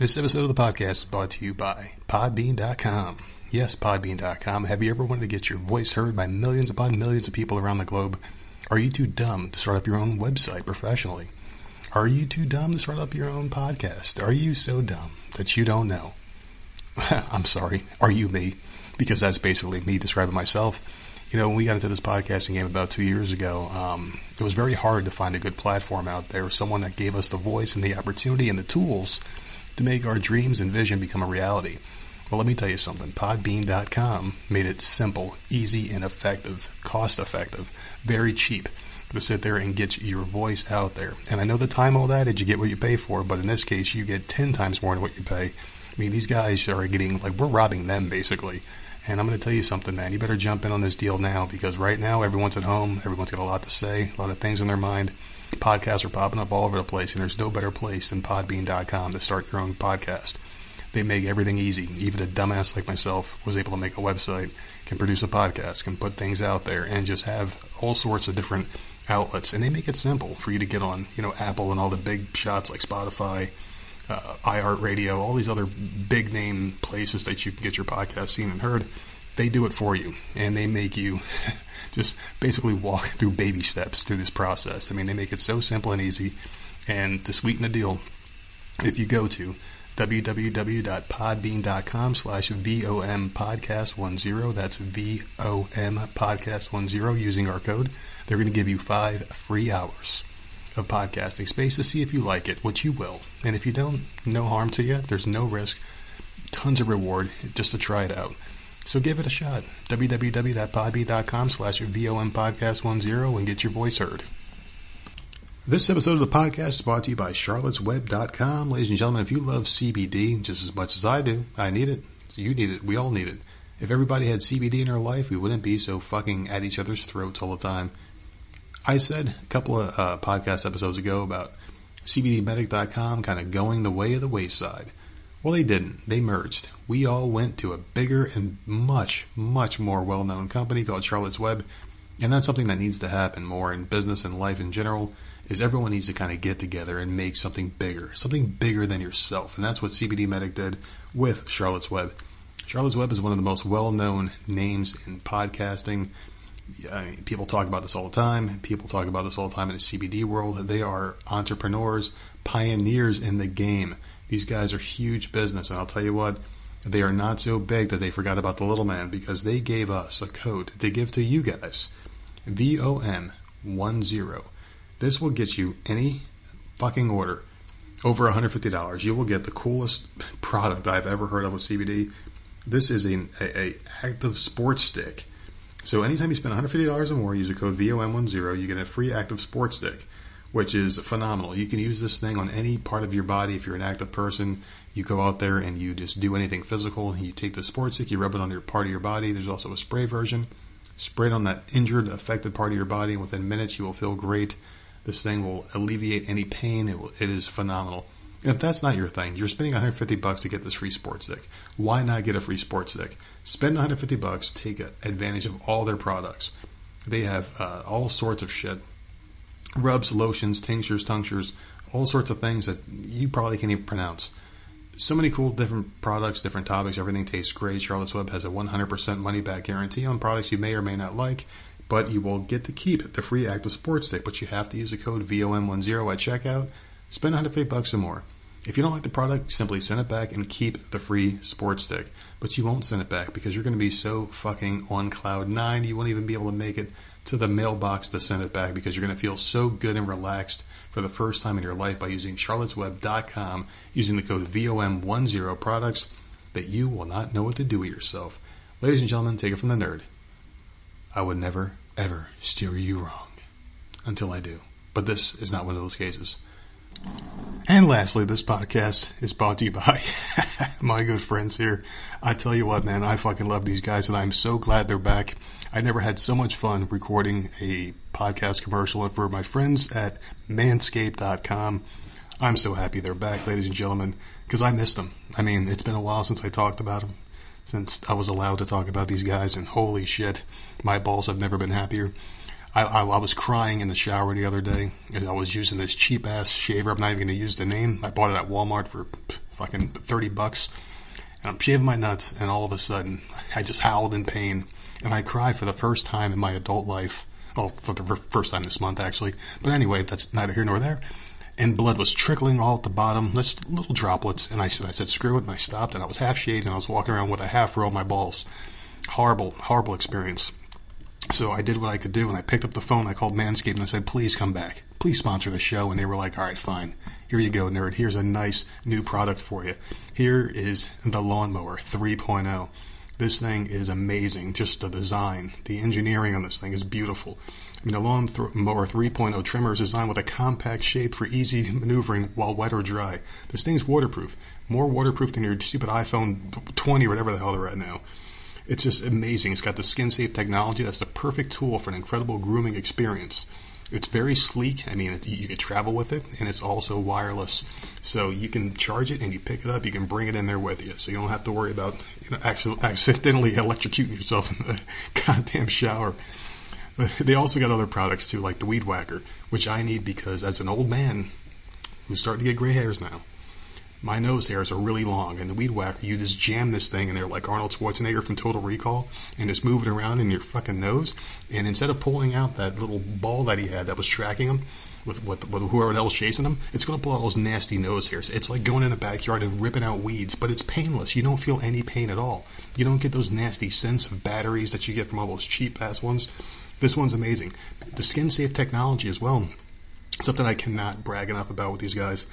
This episode of the podcast is brought to you by Podbean.com. Yes, Podbean.com. Have you ever wanted to get your voice heard by millions upon millions of people around the globe? Are you too dumb to start up your own website professionally? Are you too dumb to start up your own podcast? Are you so dumb that you don't know? I'm sorry. Are you me? Because that's basically me describing myself. You know, when we got into this podcasting game about two years ago, um, it was very hard to find a good platform out there, someone that gave us the voice and the opportunity and the tools to make our dreams and vision become a reality. Well, let me tell you something. Podbean.com made it simple, easy, and effective, cost effective, very cheap to sit there and get your voice out there. And I know the time old adage, you get what you pay for, but in this case, you get 10 times more than what you pay. I mean, these guys are getting, like, we're robbing them basically. And I'm going to tell you something, man. You better jump in on this deal now because right now everyone's at home. Everyone's got a lot to say, a lot of things in their mind. Podcasts are popping up all over the place, and there's no better place than Podbean.com to start your own podcast. They make everything easy. Even a dumbass like myself was able to make a website, can produce a podcast, can put things out there, and just have all sorts of different outlets. And they make it simple for you to get on, you know, Apple and all the big shots like Spotify, uh, iHeartRadio, all these other big name places that you can get your podcast seen and heard. They do it for you, and they make you just basically walk through baby steps through this process. I mean, they make it so simple and easy. And to sweeten the deal, if you go to www.podbean.com slash VOM podcast 10, that's VOM podcast 10, using our code, they're going to give you five free hours of podcasting space to see if you like it, which you will. And if you don't, no harm to you. There's no risk. Tons of reward just to try it out. So give it a shot. www.podbean.com slash VOM podcast 10 and get your voice heard. This episode of the podcast is brought to you by charlottesweb.com. Ladies and gentlemen, if you love CBD just as much as I do, I need it. You need it. We all need it. If everybody had CBD in our life, we wouldn't be so fucking at each other's throats all the time. I said a couple of uh, podcast episodes ago about CBDmedic.com kind of going the way of the wayside. Well, they didn't. They merged. We all went to a bigger and much, much more well known company called Charlotte's Web. And that's something that needs to happen more in business and life in general is everyone needs to kind of get together and make something bigger, something bigger than yourself. And that's what CBD Medic did with Charlotte's Web. Charlotte's Web is one of the most well known names in podcasting. I mean, people talk about this all the time. People talk about this all the time in the CBD world. They are entrepreneurs, pioneers in the game. These guys are huge business. And I'll tell you what, they are not so big that they forgot about the little man because they gave us a code to give to you guys. VOM10. This will get you any fucking order over $150. You will get the coolest product I've ever heard of with CBD. This is a, a, a active sports stick. So anytime you spend $150 or more, use the code VOM10, you get a free active sports stick, which is phenomenal. You can use this thing on any part of your body if you're an active person. You go out there and you just do anything physical. You take the sports stick, you rub it on your part of your body. There's also a spray version. Spray it on that injured, affected part of your body, and within minutes you will feel great. This thing will alleviate any pain. It, will, it is phenomenal. And if that's not your thing, you're spending 150 bucks to get this free sports stick. Why not get a free sports stick? Spend 150 bucks, take advantage of all their products. They have uh, all sorts of shit. Rubs, lotions, tinctures, tinctures, all sorts of things that you probably can't even pronounce. So many cool different products, different topics. Everything tastes great. Charlotte's Web has a 100% money back guarantee on products you may or may not like but you will get to keep the free active sports stick. But you have to use the code VOM10 at checkout. Spend 150 bucks or more. If you don't like the product, simply send it back and keep the free sports stick. But you won't send it back because you're going to be so fucking on cloud nine, you won't even be able to make it to the mailbox to send it back because you're going to feel so good and relaxed for the first time in your life by using charlottesweb.com using the code VOM10 products that you will not know what to do with yourself. Ladies and gentlemen, take it from the nerd. I would never, ever steer you wrong until I do. But this is not one of those cases. And lastly, this podcast is brought to you by my good friends here. I tell you what, man, I fucking love these guys and I'm so glad they're back. I never had so much fun recording a podcast commercial and for my friends at manscaped.com. I'm so happy they're back, ladies and gentlemen, because I missed them. I mean, it's been a while since I talked about them since I was allowed to talk about these guys, and holy shit, my balls have never been happier. I, I, I was crying in the shower the other day, and I was using this cheap ass shaver. I'm not even going to use the name. I bought it at Walmart for fucking 30 bucks. And I'm shaving my nuts, and all of a sudden, I just howled in pain. And I cried for the first time in my adult life. Well, for the first time this month, actually. But anyway, that's neither here nor there. And blood was trickling all at the bottom, just little droplets. And I said, I said, screw it. And I stopped, and I was half shaved, and I was walking around with a half row of my balls. Horrible, horrible experience. So I did what I could do, and I picked up the phone. I called Manscaped and I said, "Please come back. Please sponsor the show." And they were like, "All right, fine. Here you go, nerd. Here's a nice new product for you. Here is the Lawnmower 3.0. This thing is amazing. Just the design, the engineering on this thing is beautiful. I mean, the Lawnmower 3.0 trimmer is designed with a compact shape for easy maneuvering while wet or dry. This thing's waterproof, more waterproof than your stupid iPhone 20 or whatever the hell they're at now." It's just amazing. It's got the skin safe technology. That's the perfect tool for an incredible grooming experience. It's very sleek. I mean, it, you can travel with it, and it's also wireless. So you can charge it and you pick it up. You can bring it in there with you, so you don't have to worry about you know accidentally electrocuting yourself in the goddamn shower. They also got other products too, like the Weed Whacker, which I need because as an old man who's starting to get gray hairs now, my nose hairs are really long, and the weed whacker, you just jam this thing in there like Arnold Schwarzenegger from Total Recall, and just move it around in your fucking nose. And instead of pulling out that little ball that he had that was tracking him with, with, with whoever else chasing him, it's going to pull out those nasty nose hairs. It's like going in a backyard and ripping out weeds, but it's painless. You don't feel any pain at all. You don't get those nasty scents of batteries that you get from all those cheap ass ones. This one's amazing. The skin safe technology as well something I cannot brag enough about with these guys.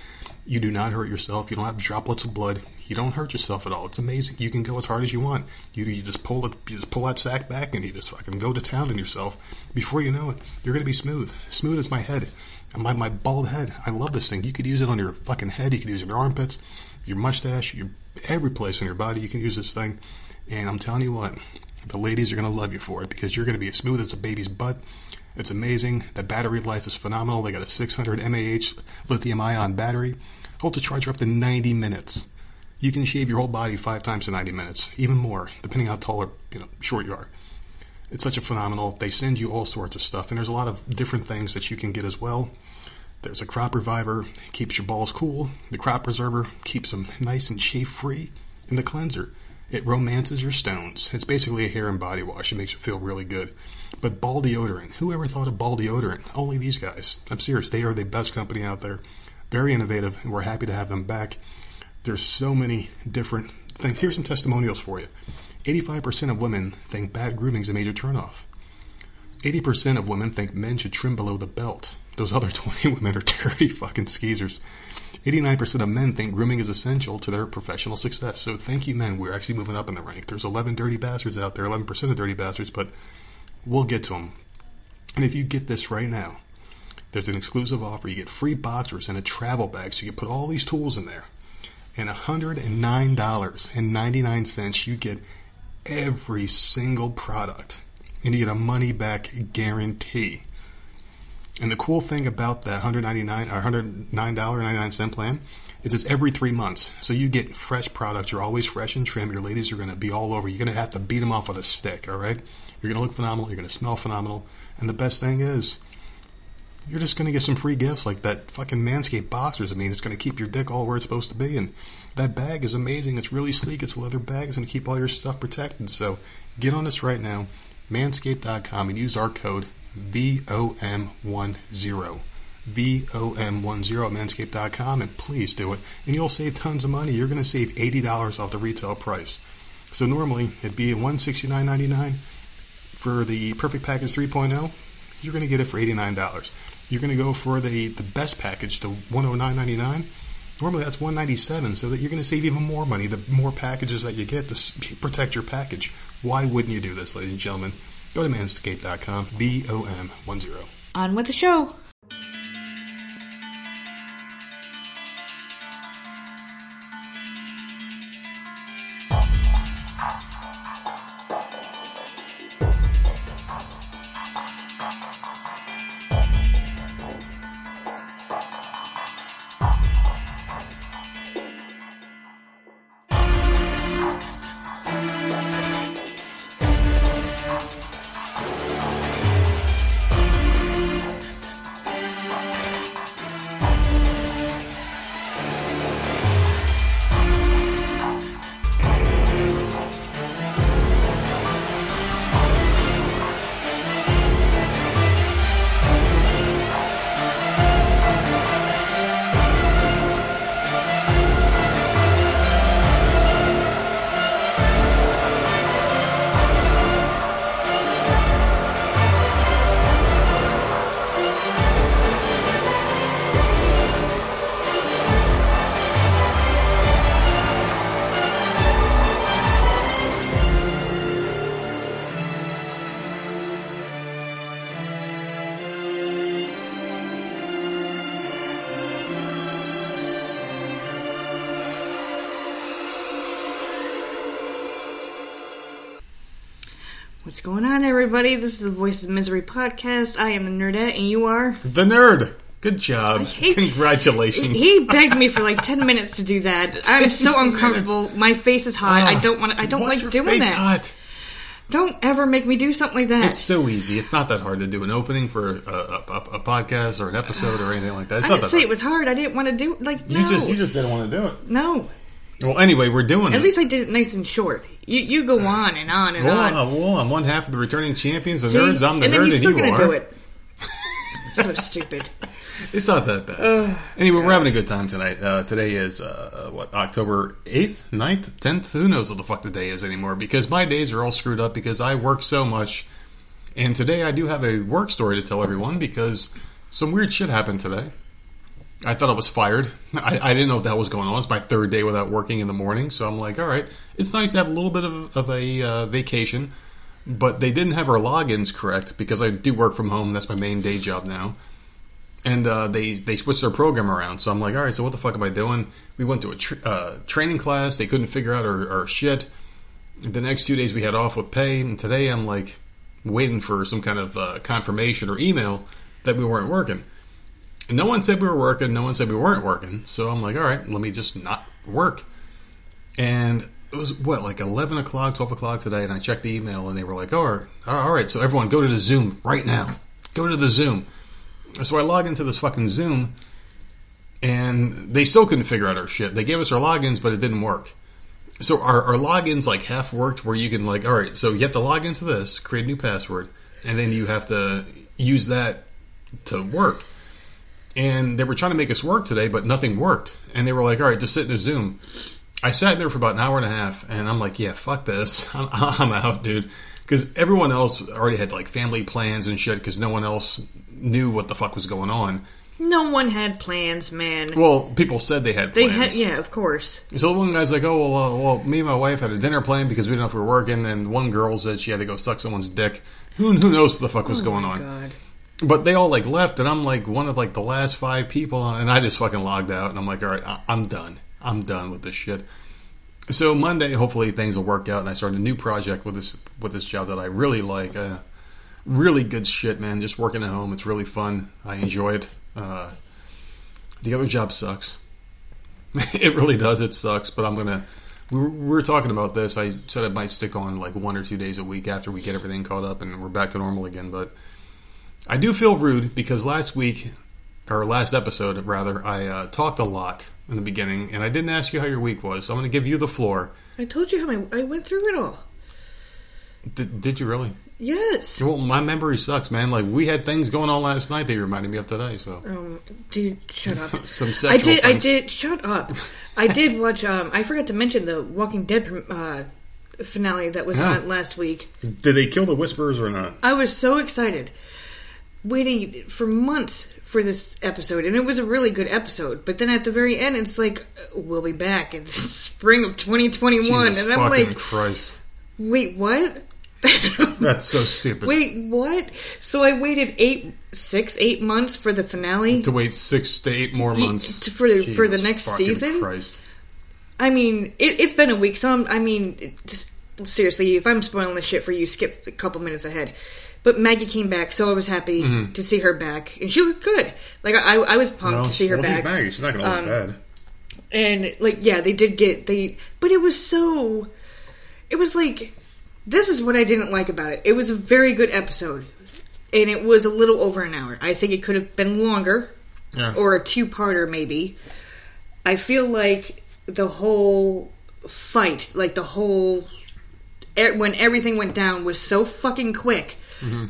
You do not hurt yourself. You don't have droplets of blood. You don't hurt yourself at all. It's amazing. You can go as hard as you want. You, you just pull it, you just pull that sack back, and you just fucking go to town on yourself. Before you know it, you're gonna be smooth, smooth as my head, my my bald head. I love this thing. You could use it on your fucking head. You could use it on your armpits, your mustache, your every place on your body. You can use this thing, and I'm telling you what, the ladies are gonna love you for it because you're gonna be as smooth as a baby's butt. It's amazing. The battery life is phenomenal. They got a 600 mAh lithium ion battery. Hold the charge for up to 90 minutes. You can shave your whole body five times in 90 minutes, even more, depending how tall or you know short you are. It's such a phenomenal. They send you all sorts of stuff, and there's a lot of different things that you can get as well. There's a crop reviver, keeps your balls cool. The crop preserver keeps them nice and shave free. And the cleanser, it romances your stones. It's basically a hair and body wash. It makes you feel really good. But ball deodorant, who ever thought of ball deodorant? Only these guys. I'm serious. They are the best company out there. Very innovative, and we're happy to have them back. There's so many different things. Here's some testimonials for you. 85% of women think bad grooming is a major turnoff. 80% of women think men should trim below the belt. Those other 20 women are dirty fucking skeezers. 89% of men think grooming is essential to their professional success. So thank you, men. We're actually moving up in the rank. There's 11 dirty bastards out there, 11% of dirty bastards, but we'll get to them. And if you get this right now, there's an exclusive offer. You get free boxers and a travel bag, so you can put all these tools in there. And $109.99, you get every single product. And you get a money back guarantee. And the cool thing about that 199 or $109.99 plan is it's every three months. So you get fresh products. You're always fresh and trim. Your ladies are going to be all over. You're going to have to beat them off with a stick, all right? You're going to look phenomenal. You're going to smell phenomenal. And the best thing is, you're just going to get some free gifts like that fucking Manscaped boxers. I mean, it's going to keep your dick all where it's supposed to be. And that bag is amazing. It's really sleek. It's a leather bag. It's going to keep all your stuff protected. So get on this right now, manscaped.com, and use our code VOM10. VOM10 at manscaped.com, and please do it. And you'll save tons of money. You're going to save $80 off the retail price. So normally it'd be $169.99 for the Perfect Package 3.0, you're going to get it for $89. You're going to go for the, the best package, the $109.99. Normally that's 197, so that you're going to save even more money the more packages that you get to protect your package. Why wouldn't you do this, ladies and gentlemen? Go to manscaped.com, V-O-M-1-0. On with the show. Everybody? This is the Voices of Misery podcast. I am the Nerdette, and you are. The nerd. Good job. hate- Congratulations. He begged me for like ten minutes to do that. I'm so 10 uncomfortable. My face is hot. I ah, don't want. to I don't like doing face that. Hot? Don't ever make me do something like that. It's so easy. It's not that hard to do an opening for a, a, a, podcast or an episode or anything like that. It's I not didn't that say hard. it was hard. I didn't want to do like no. You just you just didn't want to do it. no. Well, anyway, we're doing At it. At least I did it nice and short. You you go on and on and well, on. uh, well, I'm one half of the returning champions, the See? nerds. I'm the and then nerd, and still you gonna are. do it. so stupid. It's not that bad. anyway, we're having a good time tonight. Uh, today is uh, what October eighth, 9th, tenth. Who knows what the fuck the day is anymore? Because my days are all screwed up because I work so much. And today I do have a work story to tell everyone because some weird shit happened today. I thought I was fired. I, I didn't know what the hell was going on. It's my third day without working in the morning, so I'm like, all right, it's nice to have a little bit of, of a uh, vacation. But they didn't have our logins correct because I do work from home. That's my main day job now and uh, they they switched their program around. So I'm like, all right, so what the fuck am I doing? We went to a tr- uh, training class. They couldn't figure out our, our shit. The next two days we had off with pay, and today I'm like waiting for some kind of uh, confirmation or email that we weren't working. And no one said we were working. No one said we weren't working. So I'm like, all right, let me just not work. And was what like 11 o'clock, 12 o'clock today, and I checked the email, and they were like, all right, all right, so everyone go to the Zoom right now. Go to the Zoom. So I log into this fucking Zoom, and they still couldn't figure out our shit. They gave us our logins, but it didn't work. So our, our logins like half worked, where you can like, all right, so you have to log into this, create a new password, and then you have to use that to work. And they were trying to make us work today, but nothing worked. And they were like, all right, just sit in a Zoom. I sat there for about an hour and a half, and I'm like, yeah, fuck this. I'm, I'm out, dude. Because everyone else already had like family plans and shit, because no one else knew what the fuck was going on. No one had plans, man. Well, people said they had they plans. had yeah, of course. So one guy's like, "Oh well, uh, well, me and my wife had a dinner plan because we didn't know if we were working." And one girl said she had to go suck someone's dick. Who who knows what the fuck was going oh on? God. But they all like left, and I'm like one of like the last five people, and I just fucking logged out, and I'm like, "All right, I- I'm done. I'm done with this shit." So Monday, hopefully things will work out, and I start a new project with this with this job that I really like. Uh, really good shit, man. Just working at home, it's really fun. I enjoy it. Uh, the other job sucks. it really does. It sucks, but I'm gonna. We were, we were talking about this. I said I might stick on like one or two days a week after we get everything caught up and we're back to normal again. But I do feel rude because last week, or last episode rather, I uh, talked a lot in the beginning, and I didn't ask you how your week was. So I'm going to give you the floor. I told you how my, I went through it all. Did, did you really? Yes. Well, my memory sucks, man. Like we had things going on last night that you reminded me of today. So Um, dude, shut up. some sexual. I did. I did. Shut up. I did watch. Um, I forgot to mention the Walking Dead uh, finale that was Yeah. on last week. Did they kill the whisperers or not? I was so excited, waiting for months for this episode, and it was a really good episode. But then at the very end, it's like uh, we'll be back in the spring of 2021, Jesus and I'm like, Christ. wait, what? That's so stupid. Wait, what? So I waited eight, six, eight months for the finale. to wait six to eight more months to- for the- for the next season? Christ. I mean, it, it's been a week, so I'm, I mean, just seriously, if I'm spoiling the shit for you, skip a couple minutes ahead. But Maggie came back, so I was happy Mm-hmm. to see her back, and she looked good. Like I, I was pumped No, to see her well, she's back, Maggie. She's not going to look Um, bad. and like yeah, they did get they, but it was so, it was like, this is what I didn't like about it. It was a very good episode, and it was a little over an hour. I think it could have been longer, Yeah. or a two-parter maybe. I feel like the whole fight, like the whole when everything went down was so fucking quick. Mm-hmm.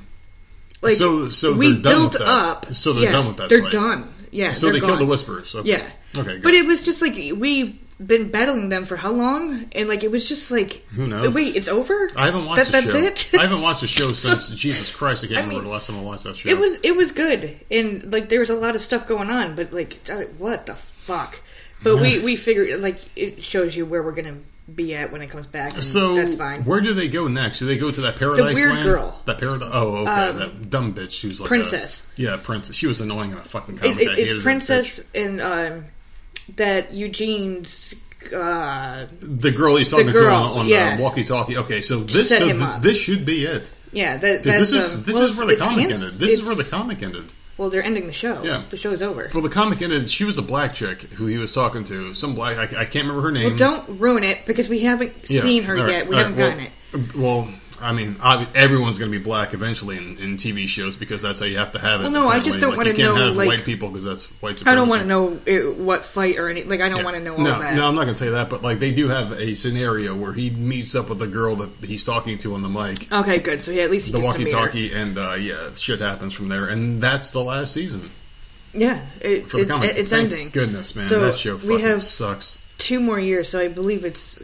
Like So- so we they're done built with that. up. So they're yeah, done with that They're fight. done. Yeah. so they killed the whisperers. Okay. Yeah. Okay. Good. But it was just like we been battling them for how long? And like it was just like Who knows? Wait, it's over? I haven't watched that, the That's show. it. I haven't watched the show since Jesus Christ. I can't I remember mean, the last time I watched that show. It was it was good, and like there was a lot of stuff going on, but like what the fuck? But we we figured like it shows you where we're gonna be at when it comes back. and So that's fine. where do they go next? Do they go to that paradise The weird land? girl. That paradise. Oh, okay. that dumb bitch. She was like Princess. A, yeah, princess. She was annoying in a fucking comic. I it, it's Princess and um, that Eugene's uh, The girl he's talking to on, on yeah. the walkie-talkie. Okay, so this so th- this should be it. yeah, that, that's this is um, this well, is where the comic ended. This is where the comic ended. Well, they're ending the show. Yeah. the show's over. Well, the comic ended. She was a black chick who he was talking to. Some black. I, I can't remember her name. Well, don't ruin it because we haven't Yeah, seen her all right, yet. We all haven't gotten it. Well, I mean, everyone's going to be black eventually in, in TV shows because that's how you have to have it. Well, no, I just don't Like, you can't know, have like- white people because that's white Supremacy. I don't want to know it, what fight or any. Like, I don't Yeah. want to know all no, that. No, I'm not going to tell you that, but like they do have a scenario where he meets up with the girl that he's talking to on the mic, Okay, good. So yeah, at least he the gets to meet her. walkie-talkie, and uh, yeah, shit happens from there, and that's the last season Yeah, it, it's it's ending. Goodness, man, So that show we have- sucks. Two more years, so I believe it's.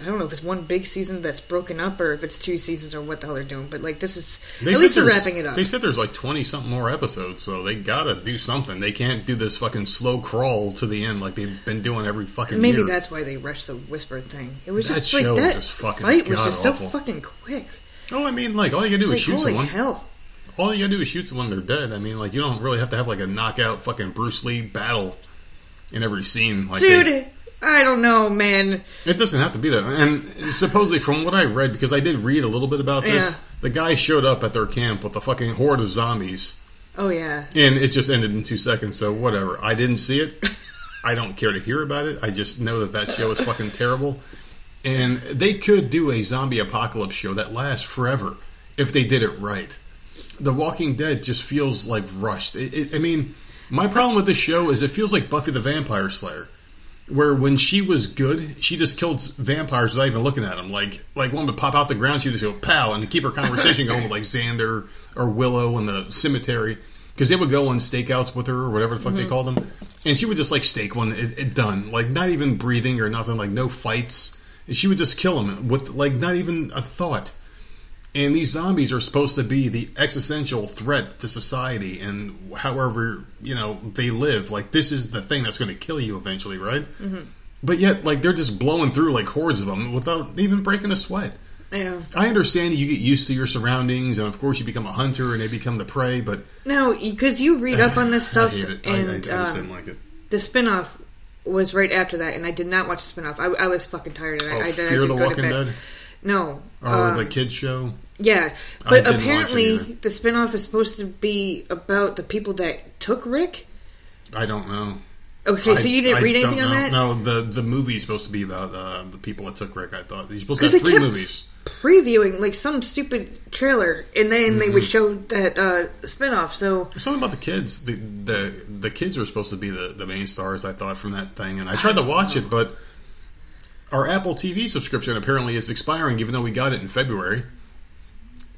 I don't know if it's one big season that's broken up or if it's two seasons or what the hell they're doing. But like this is they at least they're wrapping it up. They said there's like twenty something more episodes, so they gotta do something. They can't do this fucking slow crawl to the end like they've been doing every fucking Maybe year. that's why they rushed the whisper thing. It was That just like that just fucking fight was just so fucking quick. Oh, I mean, like all you gotta do is shoot holy someone. hell! All you gotta do is shoot someone. They're dead. I mean, like you don't really have to have like a knockout fucking Bruce Lee battle in every scene. Like Dude, they- I don't know, man. it doesn't have to be that. And supposedly, from what I read, because I did read a little bit about this, Yeah. the guy showed up at their camp with a fucking horde of zombies. Oh yeah, And it just ended in two seconds, so whatever. I didn't see it. I don't care to hear about it. I just know that that show is fucking terrible. And they could do a zombie apocalypse show that lasts forever if they did it right. The Walking Dead just feels like rushed. It, it, I mean, my problem with this show is it feels like Buffy the Vampire Slayer, where when she was good, she just killed vampires without even looking at them. Like, like one would pop out the ground, she would just go pow and keep her conversation going with like Xander or Willow in the cemetery because they would go on stakeouts with her or whatever the fuck they mm-hmm. called them, and she would just like stake one, it, it done, like not even breathing or nothing, like no fights. And she would just kill him with like not even a thought. And these zombies are supposed to be the existential threat to society and however, you know, they live. Like, this is the thing that's going to kill you eventually, right? Mm-hmm. But yet, like, they're just blowing through like hordes of them without even breaking a sweat. yeah. I understand you get used to your surroundings, and of course, you become a hunter and they become the prey, but No, because you read up on this stuff, I hate it. I, I, I just um, didn't like it. the spinoff was right after that, and I did not watch the spinoff. I, I was fucking tired, and Oh, I, I, I Fear did the go to Walking bed. Dead? No, Or um, the kids show? yeah, but didn't watch it apparently the spinoff is supposed to be about the people that took Rick. I don't know. Okay, so you didn't I read anything on that? No, the the movie is supposed to be about uh, the people that took Rick. I thought he's supposed to have they three movies. Previewing like some stupid trailer, and then they Mm-hmm. would show that uh, spinoff. So There's something about the kids. The the the kids are supposed to be the, the main stars. I thought from that thing, and I tried to watch it, but our Apple TV subscription apparently is expiring, even though we got it in February.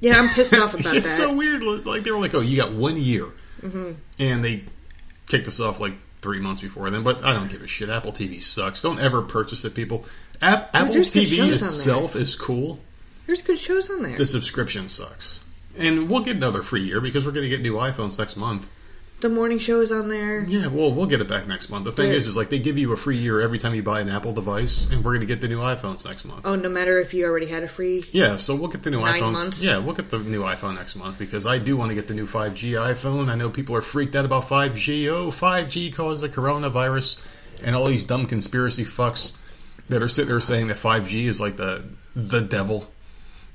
yeah, I'm pissed off about it's that. It's so weird. Like they were like, "Oh, you got one year," Mm-hmm. and they kicked us off like three months before then. But I don't give a shit. Apple TV sucks. Don't ever purchase it, people. App, Apple there's TV itself is cool. There's good shows on there. The subscription sucks, and we'll get another free year because we're going to get new iPhones next month. The morning show is on there. Yeah, well, we'll get it back next month. The thing Yeah. is, is like they give you a free year every time you buy an Apple device, and we're going to get the new iPhones next month. Oh, no matter if you already had a free. Yeah, so we'll get the new Nine iPhones. months? Yeah, we'll get the new iPhone next month because I do want to get the new 5G iPhone. I know people are freaked out about 5G. Oh, 5G caused the coronavirus, and all these dumb conspiracy fucks that are sitting there saying that 5G is like the the devil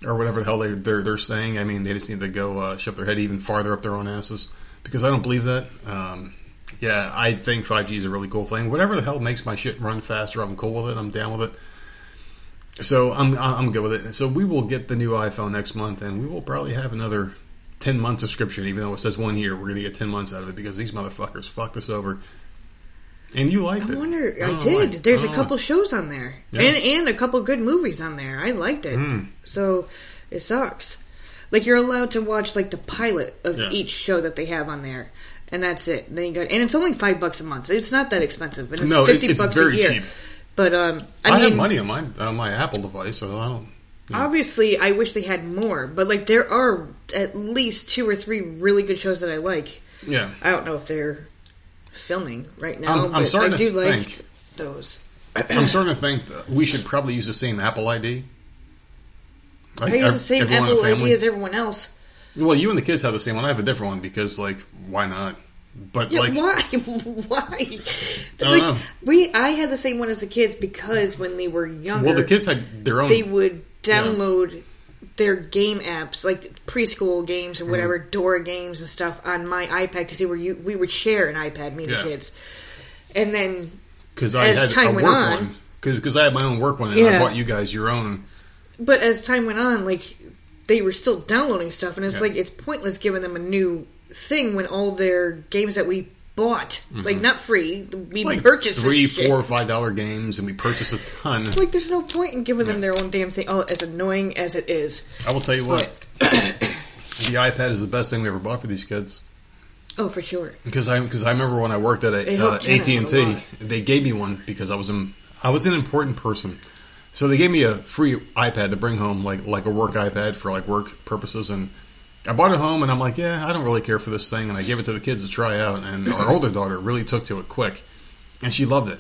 or whatever the hell they, they're they're saying. I mean, they just need to go uh, shove their head even farther up their own asses because I don't believe that. Um, yeah, I think 5G is a really cool thing. Whatever the hell makes my shit run faster, I'm cool with it. I'm down with it. So I'm I'm good with it. So we will get the new iPhone next month, and we will probably have another ten month subscription. Even though it says one year, we're gonna get ten months out of it because these motherfuckers fucked us over. And you liked I it. wonder. I, don't know did. why. There's I a couple shows on there, Yeah. and and a couple good movies on there. I liked it. Hmm. So it sucks. Like you're allowed to watch like the pilot of Yeah. each show that they have on there, and that's it. Then you got, and it's only five bucks a month. It's not that expensive, but it's No, fifty it's bucks very a year. cheap. But um, I, I, mean, have money on my on my Apple device, so I don't. obviously, I wish they had more. But like, there are at least two or three really good shows that I like. Yeah, I don't know if they're filming right now, I'm- I'm but I to do like think- those. I'm starting to think we should probably use the same Apple ID. I use the same Apple. ID as everyone else. Well, you and the kids have the same one. I have a different one because, like, why not? But Yeah, like, why? Why? don't like know. we, I had the same one as the kids because when they were younger, well, the kids had their own. they would download their game apps, like preschool games and whatever, Mm-hmm. Dora games and stuff, on my iPad because they were we would share an iPad, me and Yeah. the kids, and then because I as had time a went work on- one. Because I had my own work one, and I bought you guys your own. But as time went on, like they were still downloading stuff, and it's Yeah. like it's pointless giving them a new thing when all their games that we bought, like not free, we Mm-hmm. Like purchased three, this shit. four, five dollar games, and we purchased a ton. Like there's no point in giving them their own damn thing. Oh, as annoying as it is. I will tell you what, the iPad is the best thing we ever bought for these kids. Oh, for sure. Because I because I remember when I worked at a, uh, AT and T, they gave me one because I was an I was an important person. So they gave me a free iPad to bring home, like like a work iPad for like work purposes, and I bought it home, and I'm like, yeah, I don't really care for this thing, and I gave it to the kids to try out, and our older daughter really took to it quick, and she loved it.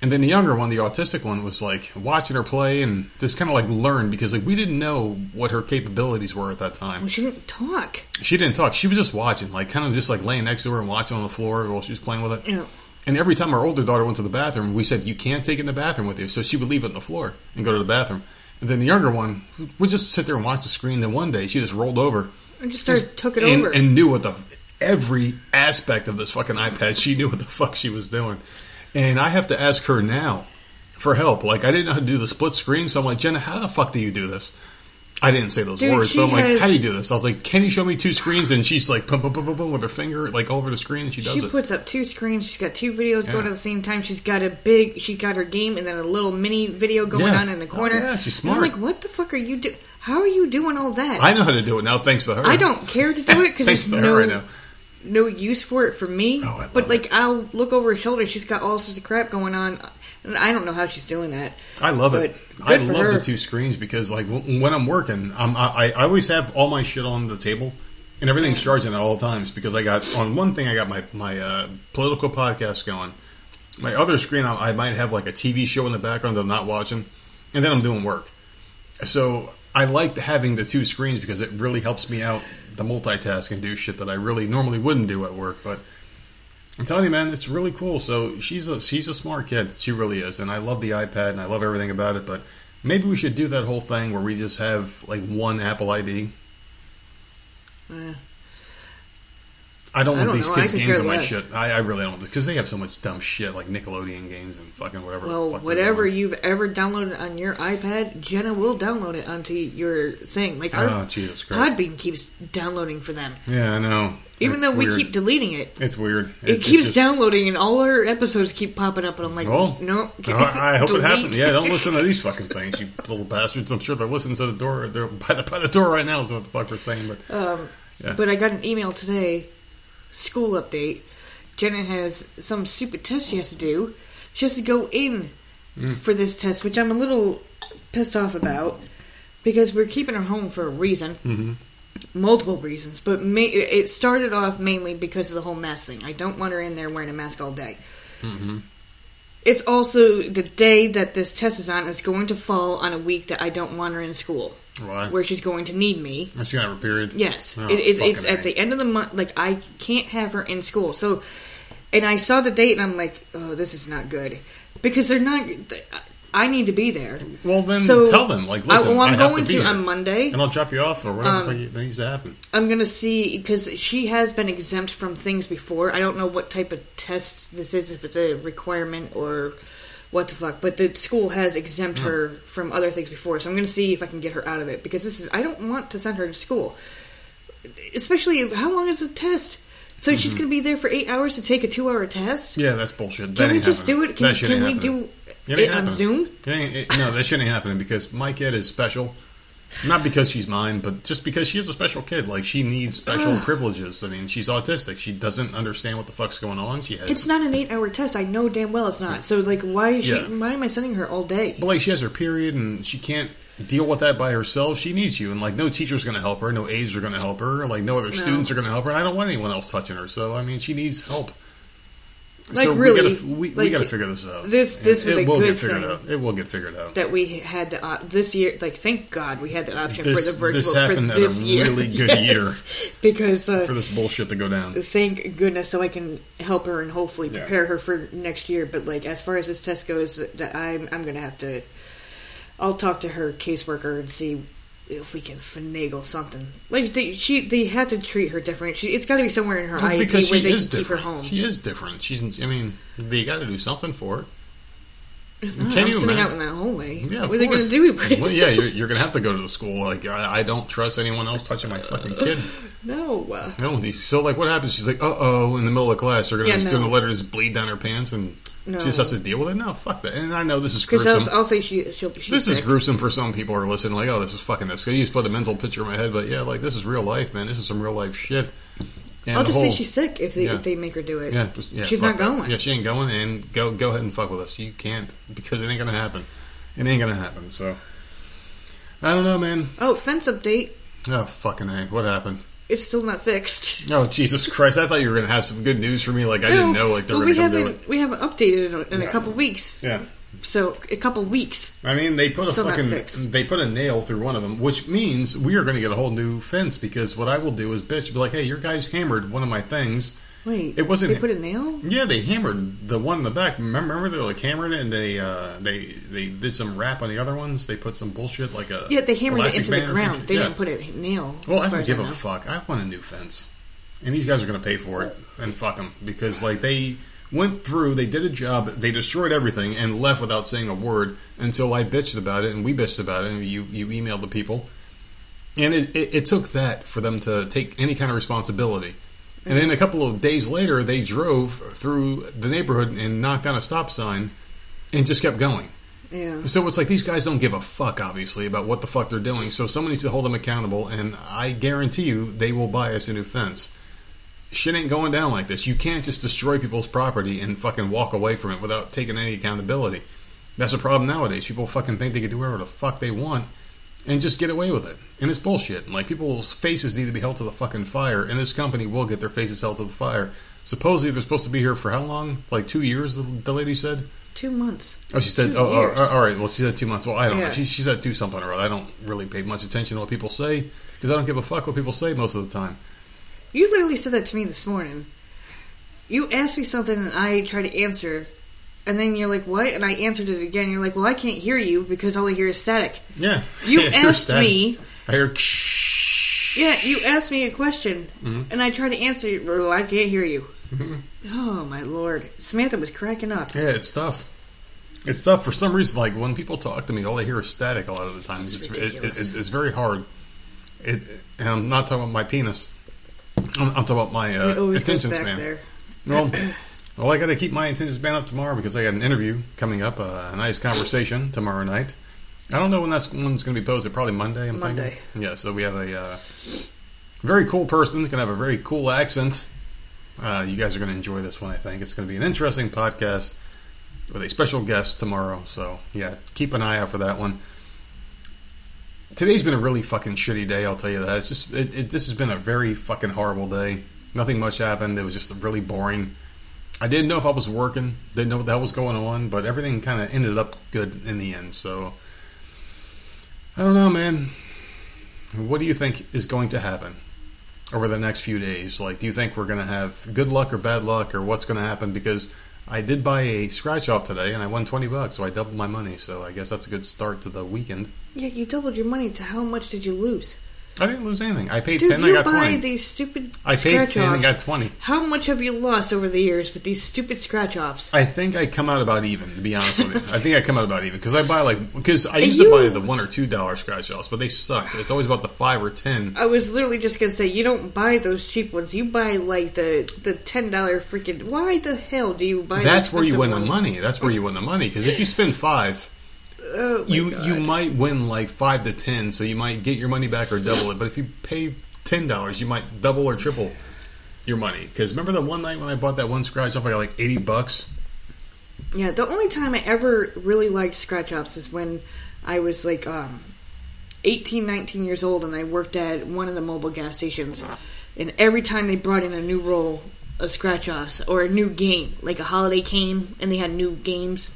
And then the younger one, the autistic one, was like watching her play and just kind of like learn because like we didn't know what her capabilities were at that time. Well, she didn't talk. She didn't talk. She was just watching, like kind of just like laying next to her and watching on the floor while she was playing with it. Yeah. And every time our older daughter went to the bathroom, we said, "You can't take it in the bathroom with you." So she would leave it on the floor and go to the bathroom. And then the younger one would just sit there and watch the screen. Then one day she just rolled over And just started took it and, over. and knew what the every aspect of this fucking iPad. She knew what the fuck she was doing. And I have to ask her now for help. Like I didn't know how to do the split screen, so I'm like, Jenna, how the fuck do you do this? I didn't say those Dude, words, but I'm like, has- how do you do this? I was like, can you show me two screens? And she's like, boom, boom, boom, boom, boom, with her finger like all over the screen, and she does she it. puts up two screens. She's got two videos going at the same time. She's got a big. She's got her game and then a little mini video going Yeah. on in the Oh, corner. yeah, she's And I'm like, what the fuck are you doing? How are you doing all that? I know how to do it now, thanks to her. I don't care to do it because there's to her, I no know. no use for it for me. Oh, but like, it. I'll look over her shoulder. She's got all sorts of crap going on, I don't know how she's doing that. I love it. I love her. the two screens because, like, w- when I'm working, I'm, I, I always have all my shit on the table, and everything's charging at all times because I got on one thing I got my my uh, political podcast going. My other screen, I, I might have like a TV show in the background that I'm not watching, and then I'm doing work. So I like having the two screens because it really helps me out to multitask and do shit that I really normally wouldn't do at work, but. I'm telling you, man, it's really cool. So she's a she's a smart kid. She really is, and I love the iPad and I love everything about it. But maybe we should do that whole thing where we just have like one Apple ID. Eh. I don't I want don't these know. I kids' could games care on my less. shit. I, I really don't because they have so much dumb shit like Nickelodeon games and fucking whatever. the Well, fuck they're whatever doing. you've ever downloaded on your iPad, Jenna will download it onto your thing. Like our Oh, Jesus Christ. Podbean keeps downloading for them, Yeah, I know. even It's though we weird. keep deleting it. It's weird. It, keeps just- downloading, and all our episodes keep popping up, and I'm like, Oh no. Oh, I hope it delete. happens. Yeah, don't listen to these fucking things, you little bastards. I'm sure they're listening to the door. They're by the by the door right now. Is what the fuck they're saying. But Um. But I got an email today, school update. Jenna has some stupid test she has to do. She has to go in Mm. for this test, which I'm a little pissed off about because we're keeping her home for a reason. Mhm. Multiple reasons, but ma- it started off mainly because of the whole mask thing. I don't want her in there wearing a mask all day. Mm-hmm. It's also the day that this test is on is going to fall on a week that I don't want her in school, why? where she's going to need me. Is she have a period? Yes, Oh, it, it's, it's at the end of the month. Like I can't have her in school. So, and I saw the date, and I'm like, oh, this is not good because they're not. I need to be there. Well, then So tell them. Like, I- listen, well, I'm I have going to, to, on Monday. and I'll drop you off or whatever Um, needs to happen. I'm gonna see because she has been exempt from things before. I don't know what type of test this is, if it's a requirement or what the fuck. But the school has exempt hmm. her from other things before, so I'm gonna see if I can get her out of it because this is. I don't want to send her to school, especially how long is the test? So she's hmm. gonna be there for eight hours to take a two-hour test. Yeah, that's bullshit. That Can we ain't just happening. do it? Can, that shit can ain't we happening. do It ain't it on happening. Zoom? It ain't, it, no, that shouldn't happen because my kid is special. Not because she's mine, but just because she is a special kid. Like she needs special Ugh. privileges. I mean, she's autistic. She doesn't understand what the fuck's going on. She has It's not an eight-hour test. I know damn well it's not. So like, why is she? Yeah. Why am I sending her all day? But like she has her period and she can't deal with that by herself. She needs you, and like no teacher's going to help her, no aides are going to help her, like no other students are going to help her. And I don't want anyone else touching her. So I mean, she needs help. Like so really, we gotta, we, we gotta figure this out. this- this was it a will good get figured thing. out. It will get figured out. that we had the op- this year. Like, thank God we had the option This- for the virtual this for happened at a year. really good Yes. year. because uh, for this bullshit to go down. thank goodness so I can help her and hopefully Yeah. prepare her for next year. But like as far as this test goes, that I'm I'm gonna have to. I'll talk to her caseworker and see if we can finagle something. Like they, she, they had to treat her different. She, it's got to be somewhere in her Well, IEP because where she they is can keep her different. home. She is different. She's. I mean, they got to do something for it. If not, Can I'm you sitting imagine? out in that hallway. Yeah, what are they going to do? well, yeah, you're, you're gonna have to go to the school. Like, I, I don't trust anyone else touching my fucking kid. no. No, so like, what happens? She's like, uh oh, in the middle of class, they're gonna, Yeah, just no. gonna let her just bleed down her pants, and No. she just has to deal with it. No, fuck that. And I know this is gruesome. I'll, I'll say she, she'll. She's this is gruesome for some people who are listening. Like, oh, this is fucking this. You just put a mental picture in my head, but yeah, like this is real life, man. This is some real life shit. And I'll just whole- say she's sick if they Yeah. if they make her do it. Yeah, just, yeah. she's not that. going. Yeah, she ain't going, and go go ahead and fuck with us. You can't because it ain't gonna happen. It ain't gonna happen. So I don't know, man. Oh, fence update. Oh fucking a, what happened? It's still not fixed. Oh Jesus Christ! I thought you were gonna have some good news for me. Like I didn't know like they well, we gonna come do haven't it. we haven't updated it in a, Yeah. a couple weeks. Yeah. So a couple weeks. I mean, they put a fucking they put a nail through one of them, which means we are going to get a whole new fence. Because what I will do is bitch, be like, hey, your guys hammered one of my things. Wait, It wasn't- They put a nail. Yeah, they hammered the one in the back. Remember, remember they like hammered it, and they uh, they they did some wrap on the other ones. They put some bullshit like a Yeah, they hammered it into the band or some ground. They yeah. didn't put a nail. Well, I don't give a know. fuck. I want a new fence, and these guys are going to pay for it, and fuck them because like they went through, they did a job, they destroyed everything, and left without saying a word until I bitched about it, and we bitched about it, and you you emailed the people, and it, it, it took that for them to take any kind of responsibility. And then a couple of days later, they drove through the neighborhood and knocked down a stop sign, and just kept going. Yeah. So it's like these guys don't give a fuck, obviously, about what the fuck they're doing. So someone needs to hold them accountable, and I guarantee you they will buy us a new fence. Shit ain't going down like this. You can't just destroy people's property and fucking walk away from it without taking any accountability. That's a problem nowadays. People fucking think they can do whatever the fuck they want and just get away with it. And it's bullshit. And, Like people's faces need to be held to the fucking fire, and this company will get their faces held to the fire. Supposedly they're supposed to be here for how long? Like two years, the, the lady said. Two months. Oh, she said, Two oh, oh, years. Uh, all right. Well, she said two months. Well, I don't know. She, she said two something or other. I don't really pay much attention to what people say because I don't give a fuck what people say most of the time. You literally said that to me this morning. You asked me something and I tried to answer, and then you're like, "What?" And I answered it again. You're like, "Well, I can't hear you because all I hear is static." Yeah. You asked static. me. I hear. Yeah, you asked me a question, Mm-hmm. and I tried to answer. it, Well, I can't hear you. Oh my lord, Samantha was cracking up. Yeah, it's tough. It's tough for some reason. Like when people talk to me, all I hear is static a lot of the time. It's It's, it, it, it's very hard. It, and I'm not talking about my penis. I'm, I'm talking about my uh, it always goes attention span. there. Well, well, I got to keep my attention span up tomorrow because I got an interview coming up, uh, a nice conversation tomorrow night. I don't know when that's one's going to be posted. Probably Monday. I'm Monday. thinking. Yeah. So we have a uh, very cool person that can have a very cool accent. Uh, you guys are going to enjoy this one. I think it's going to be an interesting podcast with a special guest tomorrow. So yeah, keep an eye out for that one. Today's been a really fucking shitty day. I'll tell you that. It's just it, it, this has been a very fucking horrible day. Nothing much happened. It was just really boring. I didn't know if I was working. Didn't know what the hell was going on, but everything kind of ended up good in the end. So I don't know, man. What do you think is going to happen over the next few days? Like, do you think we're going to have good luck or bad luck, or what's going to happen? Because I did buy a scratch off today, and I won twenty bucks, so I doubled my money. So I guess that's a good start to the weekend. Yeah, you doubled your money. To how much did you lose? I didn't lose anything. I paid Dude, ten. I you got buy twenty. these stupid I paid 10 and offs. got 20. How much have you lost over the years with these stupid scratch offs? I think I come out about even. To be honest with you, I think I come out about even because I buy like because I used to buy the one or two dollar scratch offs, but they suck. It's always about the five or ten. I was literally just gonna say you don't buy those cheap ones. You buy like the the ten dollar freaking. Why the hell do you buy? That's where you win ones? the money. That's where you win the money because if you spend five, Oh you God. you might win like five to ten, so you might get your money back or double it. But if you pay ten dollars, you might double or triple your money. Because remember the one night when I bought that one scratch off, I got like eighty bucks. Yeah, the only time I ever really liked scratch offs is when I was like um, 18, 19 years old and I worked at one of the Mobil gas stations. And every time they brought in a new roll, of scratch offs or a new game, like a holiday came and they had new games,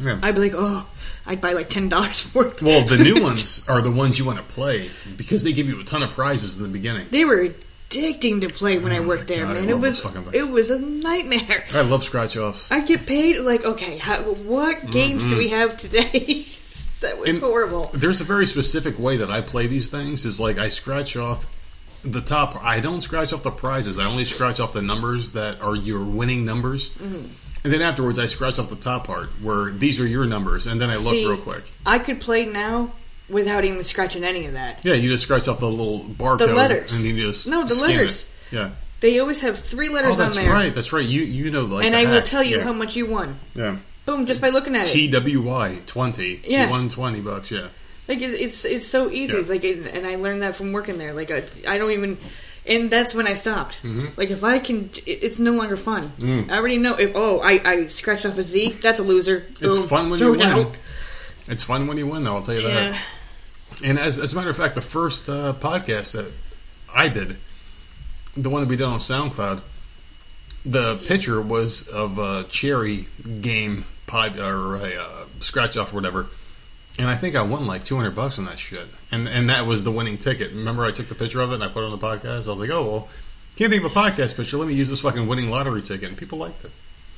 Yeah. I'd be like, oh, I'd buy like ten dollars worth. well, the new ones are the ones you want to play because they give you a ton of prizes in the beginning. They were addicting to play when I Oh my worked there, God, man. It was those fucking things. it was a nightmare. I love scratch offs. I get paid like okay, how, what games do we have today? that was And- horrible. There's a very specific way that I play these things. Is like I scratch off the top. I don't scratch off the prizes. I only scratch off the numbers that are your winning numbers. Mm-hmm. And then afterwards, I scratch off the top part where these are your numbers, and then I look See, real quick. I could play now without even scratching any of that. Yeah, you just scratch off the little barcode. The letters. and you just No, the scan it. letters. Yeah. They always have three oh, letters that's on there, right. That's right. You you know like and I will tell you yeah. how much you won. Yeah. Boom, just by looking at it. T W Y twenty. Yeah. You won twenty bucks. Yeah. Like it, it's it's so easy. Yeah. Like, it, and I learned that from working there. Like I, I don't even, and that's when I stopped. Mm-hmm. Like if I can, it, it's no longer fun. Mm. I already know. If oh, I I scratched off a Z, that's a loser. It's Boom, fun when you win. out. It's fun when you win, though. I'll tell you that. Yeah. And as, as a matter of fact, the first uh, podcast that I did, the one that we did on SoundCloud, the picture was of a cherry game pod or a uh, scratch off or whatever. And I think I won like two hundred bucks on that shit, and and that was the winning ticket. Remember, I took the picture of it and I put it on the podcast. I was like, oh well, can't think of a podcast picture. Let me use this fucking winning lottery ticket, and people liked it.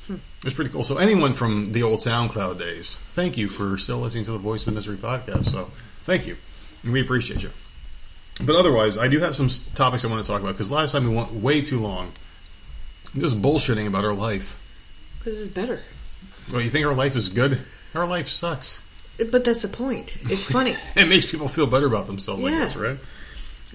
Hmm. It's pretty cool. So anyone from the old SoundCloud days, thank you for still listening to the Voice of Misery podcast. So thank you, and we appreciate you. But otherwise, I do have some topics I want to talk about because last time we went way too long, just bullshitting about our life. This is better. Well, you think our life is good? Our life sucks. But that's the point. It's funny. It makes people feel better about themselves, I guess, right?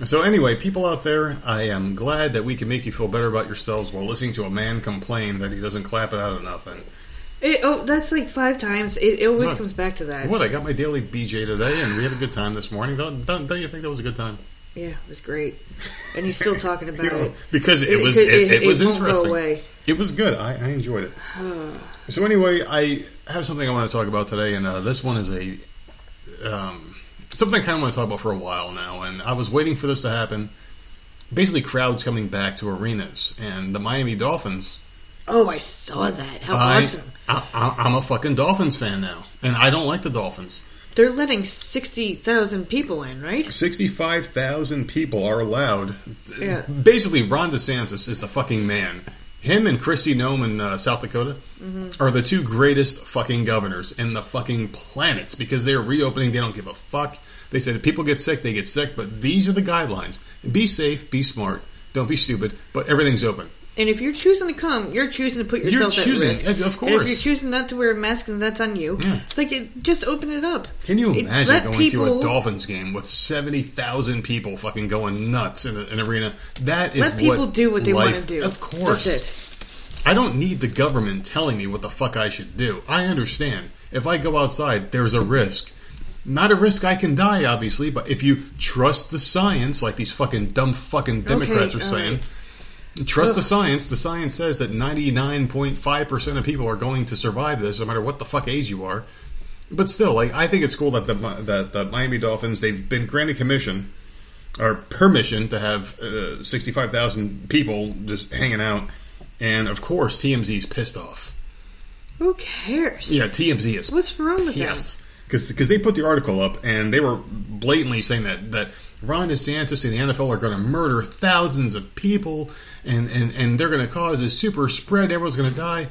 So anyway, people out there, I am glad that we can make you feel better about yourselves while listening to a man complain that he doesn't clap it out enough. And It, oh, that's like five times. It, it always What? comes back to that. what? I got my daily BJ today, and we had a good time this morning. Don't, don't, don't you think that was a good time? Yeah, it was great. And he's still talking about You know, it. because it, It- was it- it, it- was interesting. It was good. I, I enjoyed it. so anyway, I have something I want to talk about today, and uh, this one is a um, something I kind of want to talk about for a while now. And I was waiting for this to happen. Basically, crowds coming back to arenas, and the Miami Dolphins. Oh, I saw that. How I, awesome. I, I, I'm a fucking Dolphins fan now, and I don't like the Dolphins. They're letting 60,000 people in, right? 65,000 people are allowed. Yeah. Basically, Ron DeSantis is the fucking man. Him and Kristi Noem in uh, South Dakota are the two greatest fucking governors in the fucking planets because they're reopening. They don't give a fuck. They said if people get sick, they get sick, but these are the guidelines. Be safe, be smart, don't be stupid, but everything's open. And if you're choosing to come, you're choosing to put You're yourself choosing, at risk. of- course. And if you're choosing not to wear a mask, then that's on you. Yeah. Like, it, just open it up. Can you imagine let going to people- a Dolphins game with 70,000 people fucking going nuts in a- an arena? That is Let people what do what they want to do. Of course. That's it. I don't need the government telling me what the fuck I should do. I understand. If I go outside, there's a risk. Not a risk I can die, obviously, but if you trust the science, like these fucking dumb fucking Democrats Okay, are saying, right. Trust the science. The science says that 99.5% of people are going to survive this, no matter what the fuck age you are. But still, like, I think it's cool that the, that the Miami Dolphins, they've been granted commission or permission to have uh, 65,000 people just hanging out. And of course, TMZ's pissed off. Who cares? Yeah, TMZ is What's wrong with Yes, because they put the article up and they were blatantly saying that that Ron DeSantis and the NFL are going to murder thousands of people and and and they're going to cause a super spread. Everyone's going to die.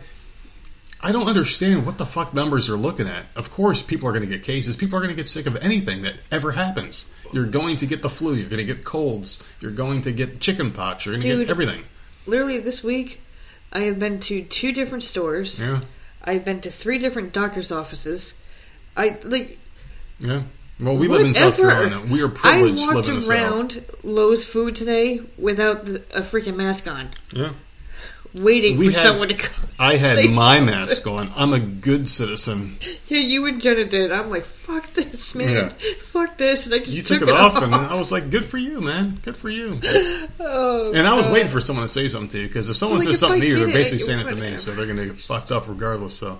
I don't understand what the fuck numbers are looking at. Of course, people are going to get cases. People are going to get sick of anything that ever happens. You're going to get the flu. You're going to get colds. You're going to get chicken pox. You're going to Dude. get everything. Literally, this week, I have been to two different stores. Yeah, I've been to three different doctor's offices. I, like, yeah. Well, we live in South Carolina. We are privileged I walked living in the South. around Lowe's food today without the, a freaking mask on, Yeah. waiting We for had- someone to come. I had my something. mask on. I'm a good citizen. Yeah, you and Jenna did. I'm like, fuck this, man. Yeah. Fuck this. And I just You took, took it off, and I was like, "Good for you, man. Good for you." oh, And I was God. waiting for someone to say something to you because if someone Like, says if something I to you, they're basically it- saying it to me, so they're going to get fucked up regardless. So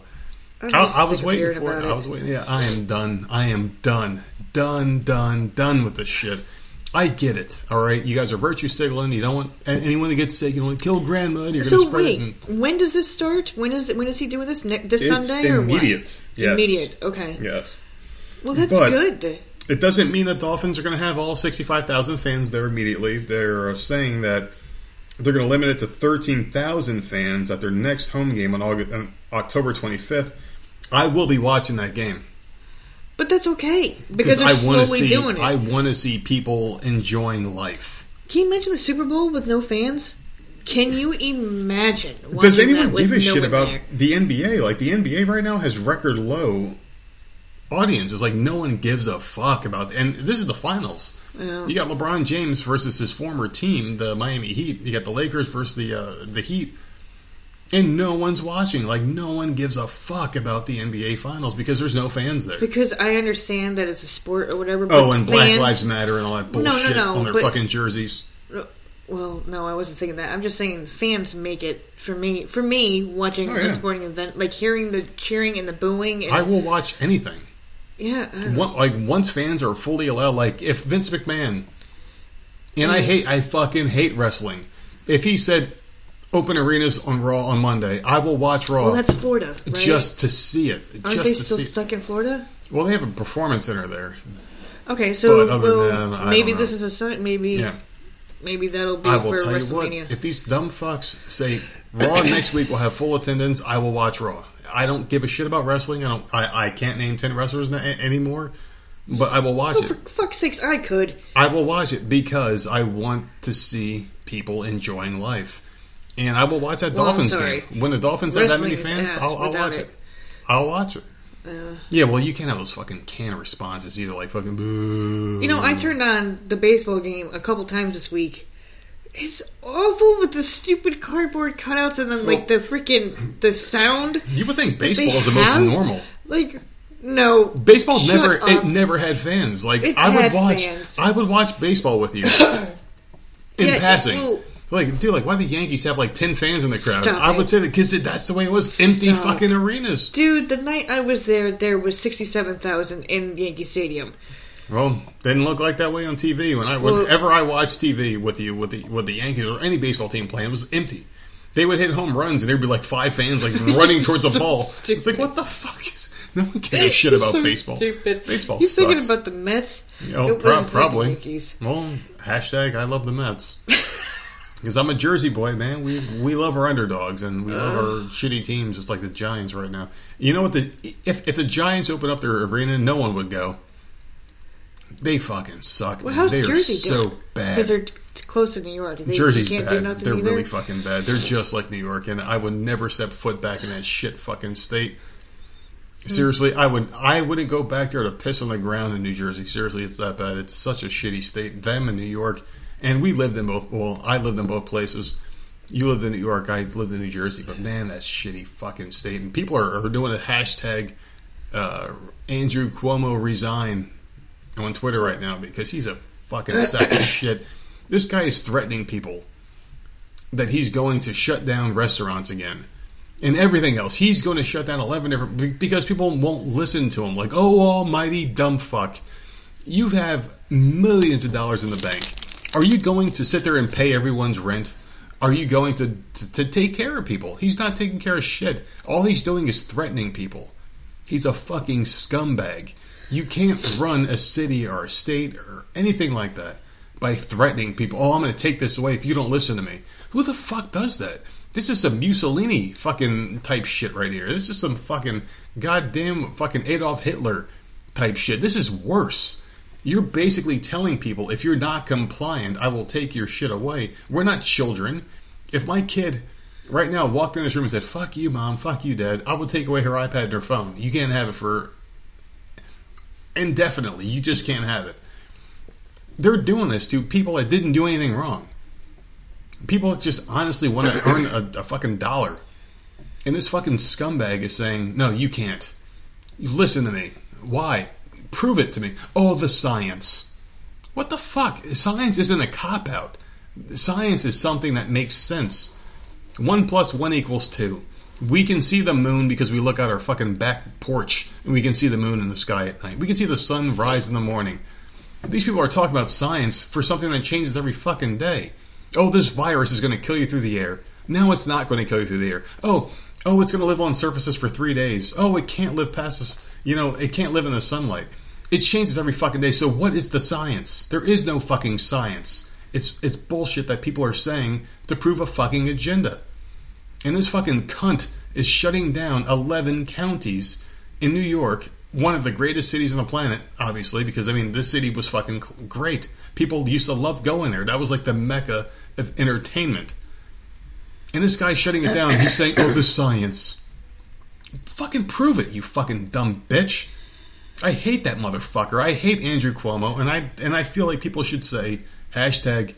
I, I was waiting for it. about I was waiting. Yeah, I am done. I am done, done, done, done with this shit. I get it. All right, you guys are virtue signaling. You don't want anyone to get sick. You don't want to kill grandma. And you're So going to spread wait, it. And when does this start? When is it? When is he doing this? Ne- this Sunday or what? immediate. Yes. Immediate. Okay. Yes. Well, that's But- good. It doesn't mean that Dolphins are going to have all 65,000 fans there immediately. They're saying that they're going to limit it to 13,000 fans at their next home game on, August, on October 25th. I will be watching that game But that's okay because they're I want to slowly see. doing it. I want to see people enjoying life. Can you imagine the Super Bowl with no fans? Can you imagine? Does anyone give a shit about there? the NBA? Like the NBA right now has record low audiences. Like no one gives a fuck about. And this is the finals. Yeah. You got LeBron James versus his former team, the Miami Heat. You got the Lakers versus the uh, the Heat. And no one's watching. Like no one gives a fuck about the NBA finals because there's no fans there. Because I understand that it's a sport or whatever. But Oh, and Black Lives Matter and all that No, no, bullshit no, on their but- fucking jerseys. Well, no, I wasn't thinking that. I'm just saying fans make it for me. For me, watching Oh, a sporting event, like hearing the cheering and the booing. And, I will watch anything. yeah, One, like once fans are fully allowed, like if Vince McMahon, and I hate, I fucking hate wrestling. If he said open arenas on Raw on Monday, I will watch Raw well, that's Florida, right? just to see it. aren't just they still stuck in Florida? Well, they have a performance center there. Okay, so well, that, maybe this is a sign. Maybe Yeah, maybe that'll be I will for tell you what. If these dumb fucks say Raw next week will have full attendance, I will watch Raw. I don't give a shit about wrestling. I don't. I, I can't name ten wrestlers na- anymore, but I will watch oh, it. for fuck's sakes, I could. I will watch it because I want to see people enjoying life. And I will watch that Well, Dolphins game. When the Dolphins have that many fans, I'll, I'll watch it. it. I'll watch it. Uh, Yeah, well, you can't have those fucking canned responses either, like fucking boo. you know, I turned on the baseball game a couple times this week. It's awful with the stupid cardboard cutouts and then like the freaking the sound. You would think baseball is the most have? normal. Like no, Baseball never up. it never had fans. Like It I would watch fans. I would watch baseball with you in Yeah, passing. well- like, dude, like, why the Yankees have like ten fans in the crowd? Stop I would say that because that's the way it was. Empty fucking arenas. Dude, the night I was there, there was sixty-seven thousand in Yankee Stadium. Well, didn't look like that way on TV. When I Well- whenever I watched TV with you with the with the Yankees or any baseball team playing, it was empty. They would hit home runs and there'd be like five fans like running towards the ball. stupid. It's like what the fuck is no one gives a shit about So baseball. Stupid. Baseball You thinking about the Mets? Oh, It pro- was like probably. Yankees. Well, hashtag I love the Mets. Because I'm a Jersey boy, man. We we love our underdogs and we love our shitty teams, just like the Giants right now. You know what? The if if the Giants open up their arena, no one would go. They fucking suck. Well, man. how's they Jersey are so doing? bad. Because they're close to New York. They, Jersey's can't bad. do nothing They're either. really fucking bad. They're just like New York, and I would never step foot back in that shit fucking state. Hmm. Seriously, I would. I wouldn't go back there to piss on the ground in New Jersey. Seriously, it's that bad. It's such a shitty state. Them and New York, and we lived in both. Well, I lived in both places. You lived in New York. I lived in New Jersey. But man, that shitty fucking state. And people are, are doing a hashtag uh, Andrew Cuomo resign on Twitter right now because he's a fucking sack of shit. This guy is threatening people that he's going to shut down restaurants again and everything else. He's going to shut down 11 different because people won't listen to him. Like, oh, almighty dumb fuck. You have millions of dollars in the bank. Are you going to sit there and pay everyone's rent? Are you going to, to, to take care of people? He's not taking care of shit. All he's doing is threatening people. He's a fucking scumbag. You can't run a city or a state or anything like that by threatening people. Oh, I'm going to take this away if you don't listen to me. Who the fuck does that? This is some Mussolini fucking type shit right here. This is some fucking goddamn fucking Adolf Hitler type shit. This is worse. You're basically telling people if you're not compliant, I will take your shit away. We're not children. If my kid right now walked in this room and said, fuck you, mom, fuck you, dad, I will take away her iPad and her phone. You can't have it for indefinitely. You just can't have it. They're doing this to people that didn't do anything wrong. People that just honestly want to earn a, a fucking dollar. And this fucking scumbag is saying, no, you can't. Listen to me. Why? Prove it to me. Oh, the science. What the fuck? Science isn't a cop out. Science is something that makes sense. One plus one equals two. We can see the moon because we look out our fucking back porch and we can see the moon in the sky at night. We can see the sun rise in the morning. These people are talking about science for something that changes every fucking day. Oh, this virus is going to kill you through the air. Now it's not going to kill you through the air. Oh, oh, it's going to live on surfaces for three days. Oh, it can't live past this. You know, it can't live in the sunlight. It changes every fucking day. So what is the science? There is no fucking science. It's it's bullshit that people are saying to prove a fucking agenda. And this fucking cunt is shutting down 11 counties in New York, one of the greatest cities on the planet, obviously, because I mean, this city was fucking great. People used to love going there. That was like the mecca of entertainment. And this guy's shutting it down. He's saying, oh, the science. Fucking prove it, you fucking dumb bitch. I hate that motherfucker. I hate Andrew Cuomo, and I and I feel like people should say hashtag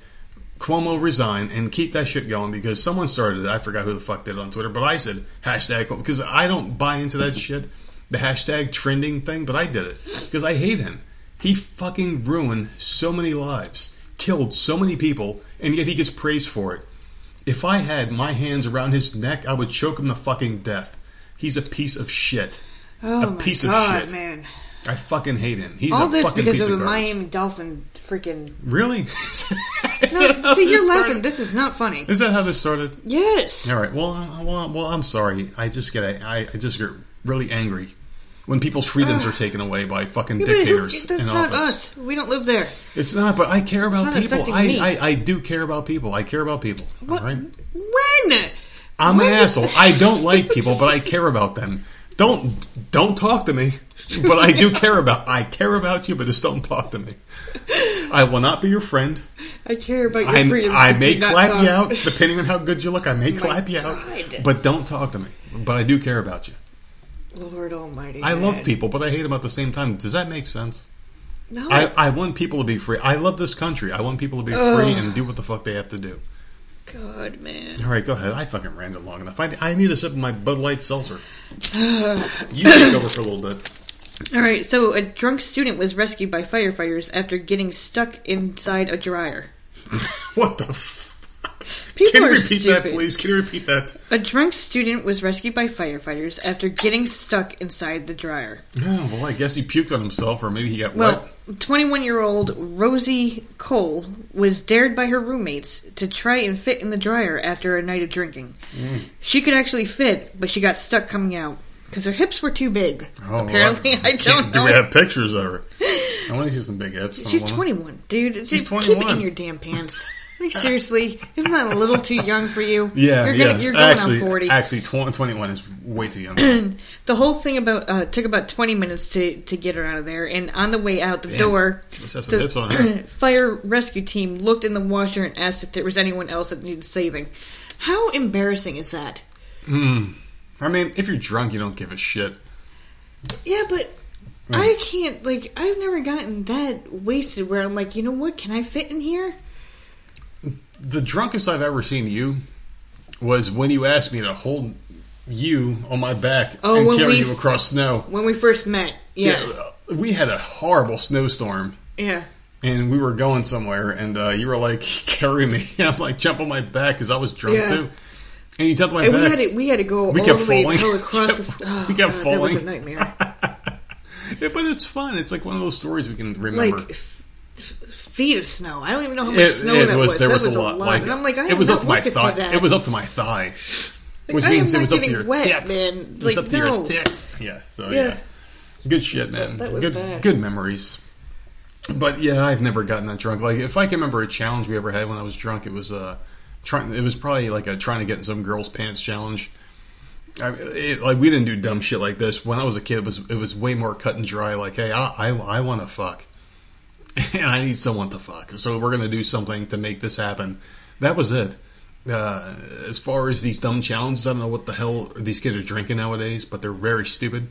Cuomo resign and keep that shit going because someone started it. I forgot who the fuck did it on Twitter, but I said hashtag Cuomo because I don't buy into that shit, the hashtag trending thing, but I did it because I hate him. He fucking ruined so many lives, killed so many people, and yet he gets praised for it. If I had my hands around his neck, I would choke him to fucking death. He's a piece of shit. Oh a my piece god, of shit. man! I fucking hate him. He's All a this fucking because piece of garbage. Miami Dolphin freaking. Really? No, see, you're laughing. This is not funny. Is that how this started? Yes. All right. Well, uh, well, well. I'm sorry. I just get I, I just get really angry when people's freedoms are taken away by fucking Yeah, but who- dictators that's not office. us. We don't live there. It's not. But I care about people. I. I I do care about people. I care about people. What? All right. When? I'm When an asshole. I don't like people, but I care about them. Don't don't talk to me. But I do care about. I care about you, but just don't talk to me. I will not be your friend. I care about your I, freedom. I may clap talk. you out, depending on how good you look. I may my clap you out, but don't talk to me. But I do care about you. Lord Almighty. I love people, but I hate them at the same time. Does that make sense? No. I, I want people to be free. I love this country. I want people to be free and do what the fuck they have to do. God, man. All right, go ahead. I fucking ranted long enough. I, I need a sip of my Bud Light seltzer. you take over for a little bit. All right. So, a drunk student was rescued by firefighters after getting stuck inside a dryer. What the? F- People Can you repeat that, please? Can you repeat that? A drunk student was rescued by firefighters after getting stuck inside the dryer. Oh, well, I guess he puked on himself, or maybe he got Well, wet. 21 year old Rosie Cole was dared by her roommates to try and fit in the dryer after a night of drinking. Mm. She could actually fit, but she got stuck coming out because her hips were too big. Oh, Apparently, well, I can't- don't Do we have pictures of her? I want to see some big hips. She's Hold on. 21, dude. Just Keep it 21. in your damn pants. Like seriously, isn't that a little too young for you? Yeah, you're. Gonna, you're going actually, on 40. Actually, tw- 21 is way too young. the whole thing about uh, took about 20 minutes to to get her out of there, and on the way out the Damn. door, Must have some the fire rescue team looked in the washer and asked if there was anyone else that needed saving. How embarrassing is that? Hmm. I mean, if you're drunk, you don't give a shit. Yeah, but I can't. Like, I've never gotten that wasted where I'm like, you know what? Can I fit in here? The drunkest I've ever seen you was when you asked me to hold you on my back Oh, and carry you across snow. When we first met, yeah, uh, we had a horrible snowstorm. yeah. And we were going somewhere, and uh, you were like, "Carry me!" I'm like, "Jump on my back," because I was drunk Yeah. too. And you jumped on my And we back. had to we had to go We all kept the way falling. across We kept- the. Oh, we kept God, That was a nightmare. Yeah, but it's fun. It's like one of those stories we can remember. like feet of snow. I don't even know how much it, snow it that was, was. there that was, was a lot. Like, and I'm like, I it was up to my thigh. that. It was up to my thigh, which I means it was up to your wet, man. It was Like, up to your tits. Yeah. So Yeah. yeah, good shit, man. That was good, bad. good memories. But yeah, I've never gotten that drunk. Like, if I can remember a challenge we ever had when I was drunk, it was uh, trying. It was probably like a trying to get in some girl's pants challenge. I, it, like we didn't do dumb shit like this when I was a kid. It was it was way more cut and dry. Like, hey, I I, I want to fuck, and I need someone to fuck. So we're gonna do something to make this happen. That was it. Uh, as far as these dumb challenges, I don't know what the hell these kids are drinking nowadays, but they're very stupid.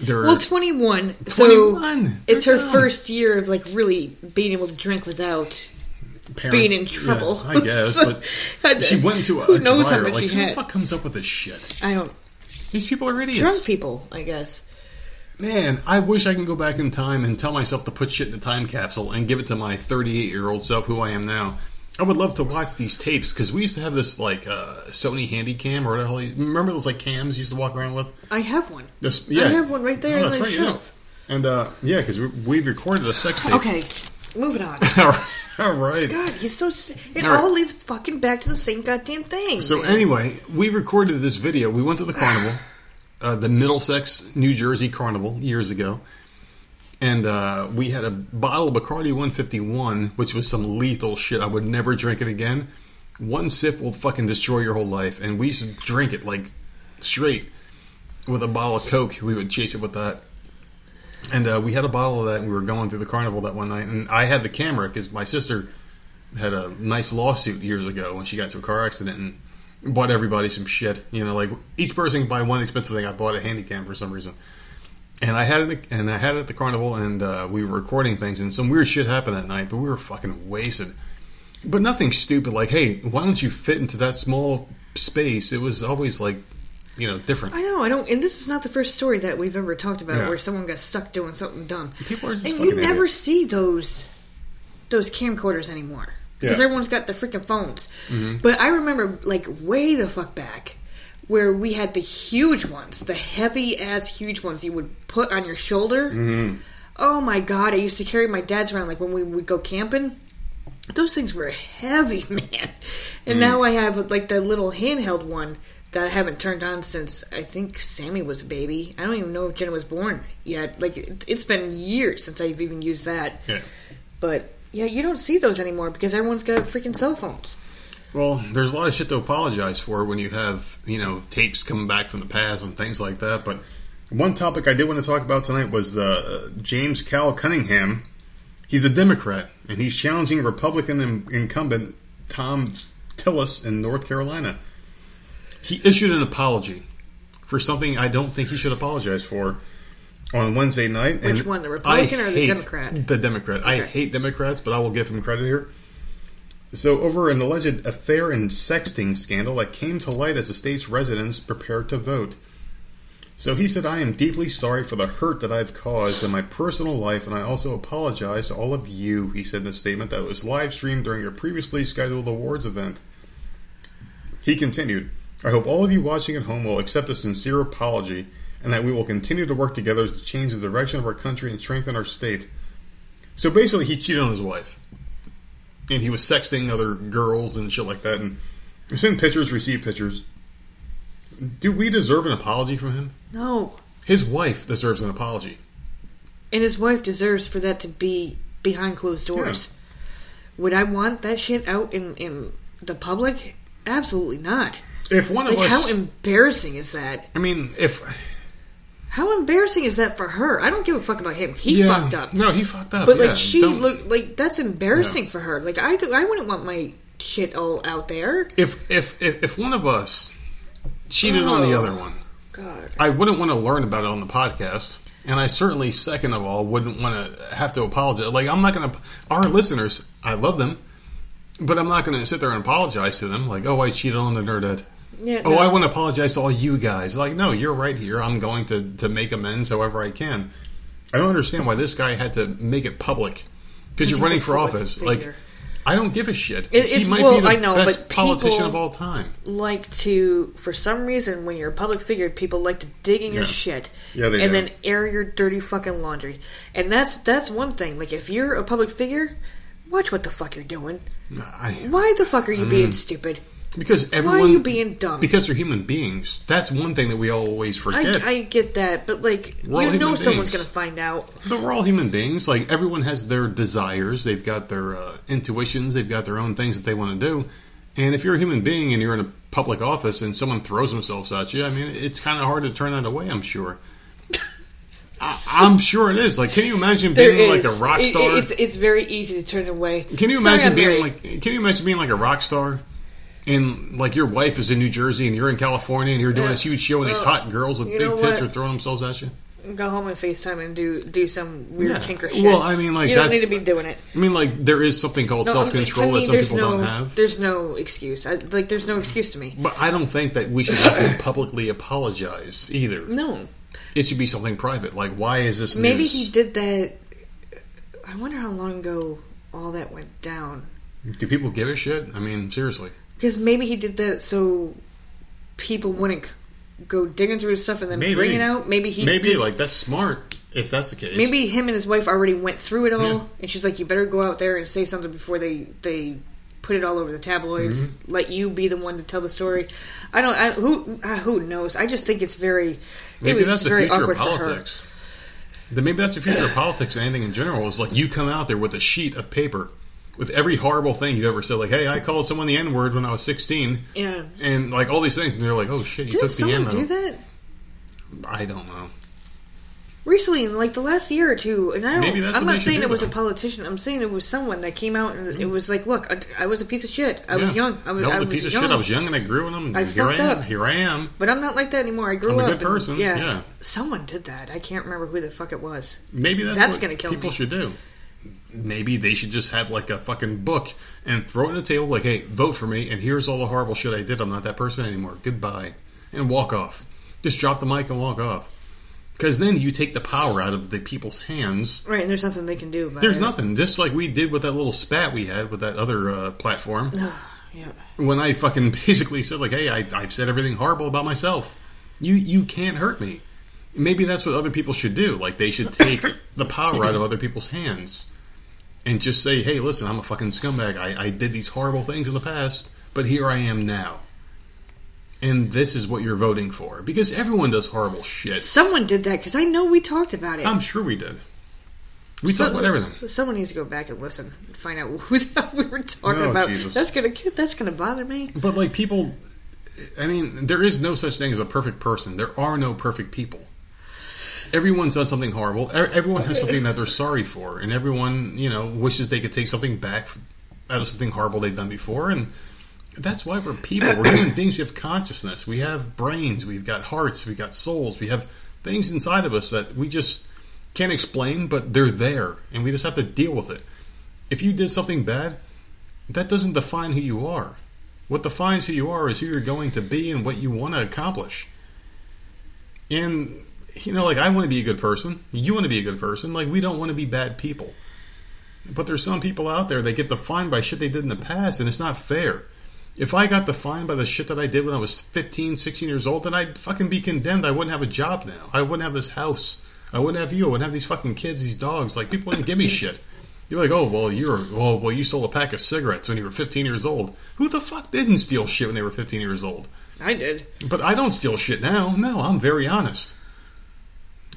They're Well, 21. So it's her dumb. first year of like really being able to drink without parents- being in trouble. Yeah, I guess, So, but she went into a, Who a knows how much like, she who the fuck comes up with this shit? I don't These people are idiots. drunk people. I guess. Man, I wish I can go back in time and tell myself to put shit in a time capsule and give it to my 38 year old self, who I am now. I would love to watch these tapes because we used to have this like uh, Sony Handycam or whatever. Remember those like cams you used to walk around with? I have one. This, yeah, I have one right there Oh, on the right, yeah. shelf. And uh, yeah, because we, we recorded a sex tape. Okay, moving on. All right. God, he's so. St- it All right. all leads fucking back to the same goddamn thing. So anyway, we recorded this video. We went to the carnival, uh, the Middlesex, New Jersey Carnival years ago, and uh, we had a bottle of Bacardi 151, which was some lethal shit. I would never drink it again. One sip will fucking destroy your whole life, and we used to drink it like straight with a bottle of Coke. We would chase it with that. And uh, we had a bottle of that, and we were going through the carnival that one night. And I had the camera because my sister had a nice lawsuit years ago when she got into a car accident and bought everybody some shit. You know, like each person can buy one expensive thing. I bought a handy cam for some reason, and I had it. And I had it at the carnival, and uh, we were recording things, and some weird shit happened that night. But we were fucking wasted. But nothing stupid like, hey, why don't you fit into that small space? It was always like, you know, different. I know I don't, and this is not the first story that we've ever talked about Yeah. where someone got stuck doing something dumb. People are just and you never idiots. see those those camcorders anymore because Yeah. Mm-hmm. everyone's got their freaking phones. But I remember like way the fuck back where we had the huge ones, the heavy ass huge ones you would put on your shoulder. Mm-hmm. Oh my god! I used to carry my dad's around like when we would go camping. Those things were heavy, man. And now I have like the little handheld one that I haven't turned on since I think Sammy was a baby. I don't even know if Jenna was born yet. Like it, it's been years since I've even used that. Yeah. But yeah, you don't see those anymore because everyone's got freaking cell phones. Well, there's a lot of shit to apologize for when you have, you know, tapes coming back from the past and things like that. But one topic I did want to talk about tonight was the uh, James Cal Cunningham. He's a Democrat, and he's challenging Republican in- incumbent Thom Tillis in North Carolina. He issued an apology for something I don't think he should apologize for on Wednesday night. Which one, the Republican I or the Democrat? The Democrat. I hate Democrats, but I will give him credit here. So, over an alleged affair and sexting scandal that came to light as the state's residents prepared to vote. So he said, I am deeply sorry for the hurt that I've caused in my personal life, and I also apologize to all of you, he said in a statement that was live streamed during a previously scheduled awards event. He continued, I hope all of you watching at home will accept a sincere apology, and that we will continue to work together to change the direction of our country and strengthen our state. So basically, he cheated on his wife and he was sexting other girls and shit like that, and sent pictures, received pictures. Do we deserve an apology from him? No. His wife deserves an apology. And his wife deserves for that to be behind closed doors. Would I want that shit out in, in the public? Absolutely not. If one of Like, us, how embarrassing is that? I mean, if How embarrassing is that for her? I don't give a fuck about him. He yeah, fucked up. No, he fucked up. But yeah, like she don't- look like that's embarrassing Yeah. for her. Like I do, I wouldn't want my shit all out there. If if if, if one of us cheated on the Oh. other one, God. I wouldn't want to learn about it on the podcast. And I certainly, second of all, wouldn't want to have to apologize. Like, I'm not going to, our listeners, I love them, but I'm not going to sit there and apologize to them. Like, oh, I cheated on the nerdette. Yeah, Oh, no. I want to apologize to all you guys. Like, no, you're right here. I'm going to, to make amends however I can. I don't understand why this guy had to make it public. Because you're running for office. figure. Like, I don't give a shit. It- he might well, be the I know, best but politician of all time. Like to, for some reason, when you're a public figure, people like to dig in your shit, Yeah, they and do. then air your dirty fucking laundry. And that's that's one thing. Like if you're a public figure, watch what the fuck you're doing. I, Why the fuck are you Mm. being stupid? Because Why everyone. are you being dumb? Because they're human beings. That's one thing that we always forget. I, I get that, but like We're you know, someone's gonna find out. but we're all human beings. Like everyone has their desires. They've got their uh, intuitions. They've got their own things that they want to do. And if you're a human being and you're in a public office and someone throws themselves at you, I mean, it's kind of hard to turn that away. I'm sure. I, I'm sure it is. Like, can you imagine being like a rock It- star? it's it's very easy to turn away. Can you Sorry, imagine I'm being married. like? Can you imagine being like a rock star, and like your wife is in New Jersey and you're in California and you're doing Yeah. this huge show and these hot girls with big tits what? are throwing themselves at you? go home and FaceTime and do do some weird Yeah. kinker shit. Well, I mean, like, you don't need to be doing it. I mean, like there is something called No, self control that some people no, don't have. There's no excuse. I, like, there's no excuse to me. But I don't think that we should have to publicly apologize either. No, It should be something private. Like, why is this? maybe news? he did that. I wonder how long ago all that went down. Do people give a shit? I mean, seriously. Because maybe he did that so people wouldn't go digging through his stuff and then Maybe bring it out. Maybe he maybe did, like that's smart. if that's the case, Maybe him and his wife already went through it all, Yeah. and she's like, "You better go out there and say something before they they put it all over the tabloids. Mm-hmm. Let you be the one to tell the story." I don't. I, who uh, who knows? I just think it's very. maybe it was that's the very future of awkward politics. Then maybe that's the future of politics and anything in general. Is like you come out there with a sheet of paper with every horrible thing you've ever said. Like, hey, I called someone the N word when I was sixteen. Yeah. And like all these things, and they're like, "Oh shit, you Did took the N someone do out." that I don't know. recently in like the last year or two? And I don't. Maybe that's I'm what they not should saying do, it was a though. politician. I'm saying it was someone that came out and it was like, "Look, I, I was a piece of shit. I was Yeah. young. I was, that was I a piece of young. shit. I was young and I grew, and I'm I here. I fucked am. up. Here I am. But I'm not like that anymore. I grew I'm a up. good and- person, yeah. yeah. Someone did that. I can't remember who the fuck it was. Maybe that's, That's what gonna kill people me. should do. Maybe they should just have like a fucking book and throw it on the table, like, "Hey, vote for me," and here's all the horrible shit I did. I'm not that person anymore. Goodbye, and walk off. Just drop the mic and walk off. Because then you take the power out of the people's hands. Right, and there's nothing they can do about There's it. nothing. Just like we did with that little spat we had with that other uh, platform. Yeah. when I fucking basically said like, "Hey, I, I've said everything horrible about myself. You you can't hurt me." Maybe that's what other people should do. Like they should take the power out of other people's hands and just say, "Hey, listen, I'm a fucking scumbag. I, I did these horrible things in the past, but here I am now." And this is what you're voting for because everyone does horrible shit. Someone did that because I know we talked about it. I'm sure we did. We So- talk about everything. Someone needs to go back and listen and find out who the hell we were talking Oh, about. Jesus. That's gonna that's gonna bother me. But like people, I mean, there is no such thing as a perfect person. There are no perfect people. Everyone's done something horrible. Everyone has something that they're sorry for, and everyone, you know, wishes they could take something back out of something horrible they've done before. And that's why we're people. We're human beings. We have consciousness. We have brains. We've got hearts. We've got souls. We have things inside of us that we just can't explain, but they're there, and we just have to deal with it. If you did something bad, that doesn't define who you are. What defines who you are is who you're going to be and what you want to accomplish. And, you know, like, I want to be a good person. You want to be a good person. Like, we don't want to be bad people. But there's some people out there that get defined by shit they did in the past, and it's not fair. If I got defined by the shit that I did when I was 15, 16 years old, then I'd fucking be condemned. I wouldn't have a job now. I wouldn't have this house. I wouldn't have you. I wouldn't have these fucking kids, these dogs. Like, people wouldn't give me shit. You're like, oh, well, you're, oh, well, you stole a pack of cigarettes when you were 15 years old. Who the fuck didn't steal shit when they were 15 years old? I did. But I don't steal shit now. No, I'm very honest.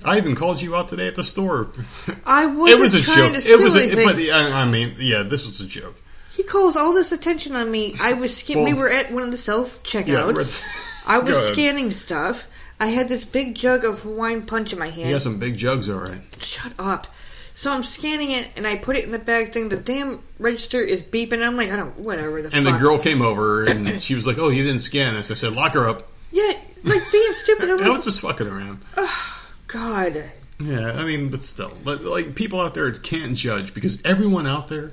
I even called you out today at the store. I wasn't it was a trying joke. it was a, but I I mean, yeah, this was a joke. He calls all this attention on me. I was scan- we were at one of the self checkouts. we're- I was scanning stuff. I had this big jug of Hawaiian punch in my hand. You got some big jugs, all right. Shut up. So I'm scanning it and I put it in the bag thing. The damn register is beeping. I'm like, I don't, whatever the And fuck. the girl came over and she was like, "Oh, you didn't scan this." I said, "Lock her up." yeah, like being stupid. I'm I was just fucking around. God. Yeah, I mean, but still, but like people out there can't judge because everyone out there,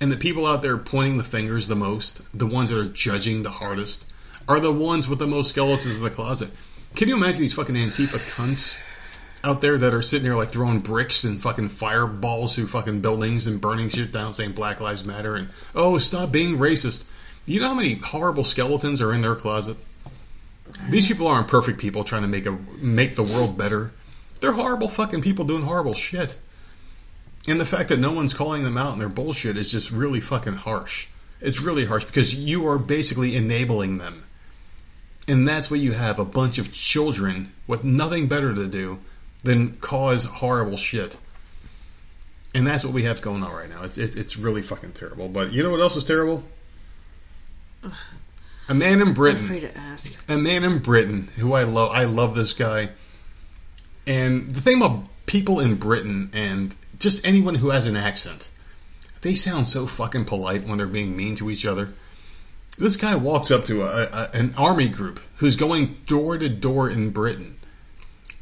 and the people out there pointing the fingers the most, the ones that are judging the hardest, are the ones with the most skeletons in the closet. Can you imagine these fucking Antifa cunts out there that are sitting there like throwing bricks and fucking fireballs through fucking buildings and burning shit down, saying Black Lives Matter and oh, stop being racist. You know how many horrible skeletons are in their closet? These people aren't perfect people trying to make a make the world better. They're horrible fucking people doing horrible shit. And the fact that no one's calling them out on their bullshit is just really fucking harsh. It's really harsh because you are basically enabling them. And that's what you have a bunch of children with nothing better to do than cause horrible shit. And that's what we have going on right now. It's it, it's really fucking terrible. But you know what else is terrible? A man in I'm Britain afraid to ask. a man in Britain who I love. I love this guy. And the thing about people in Britain and just anyone who has an accent, they sound so fucking polite when they're being mean to each other. This guy walks up to a, a, an army group who's going door to door in Britain,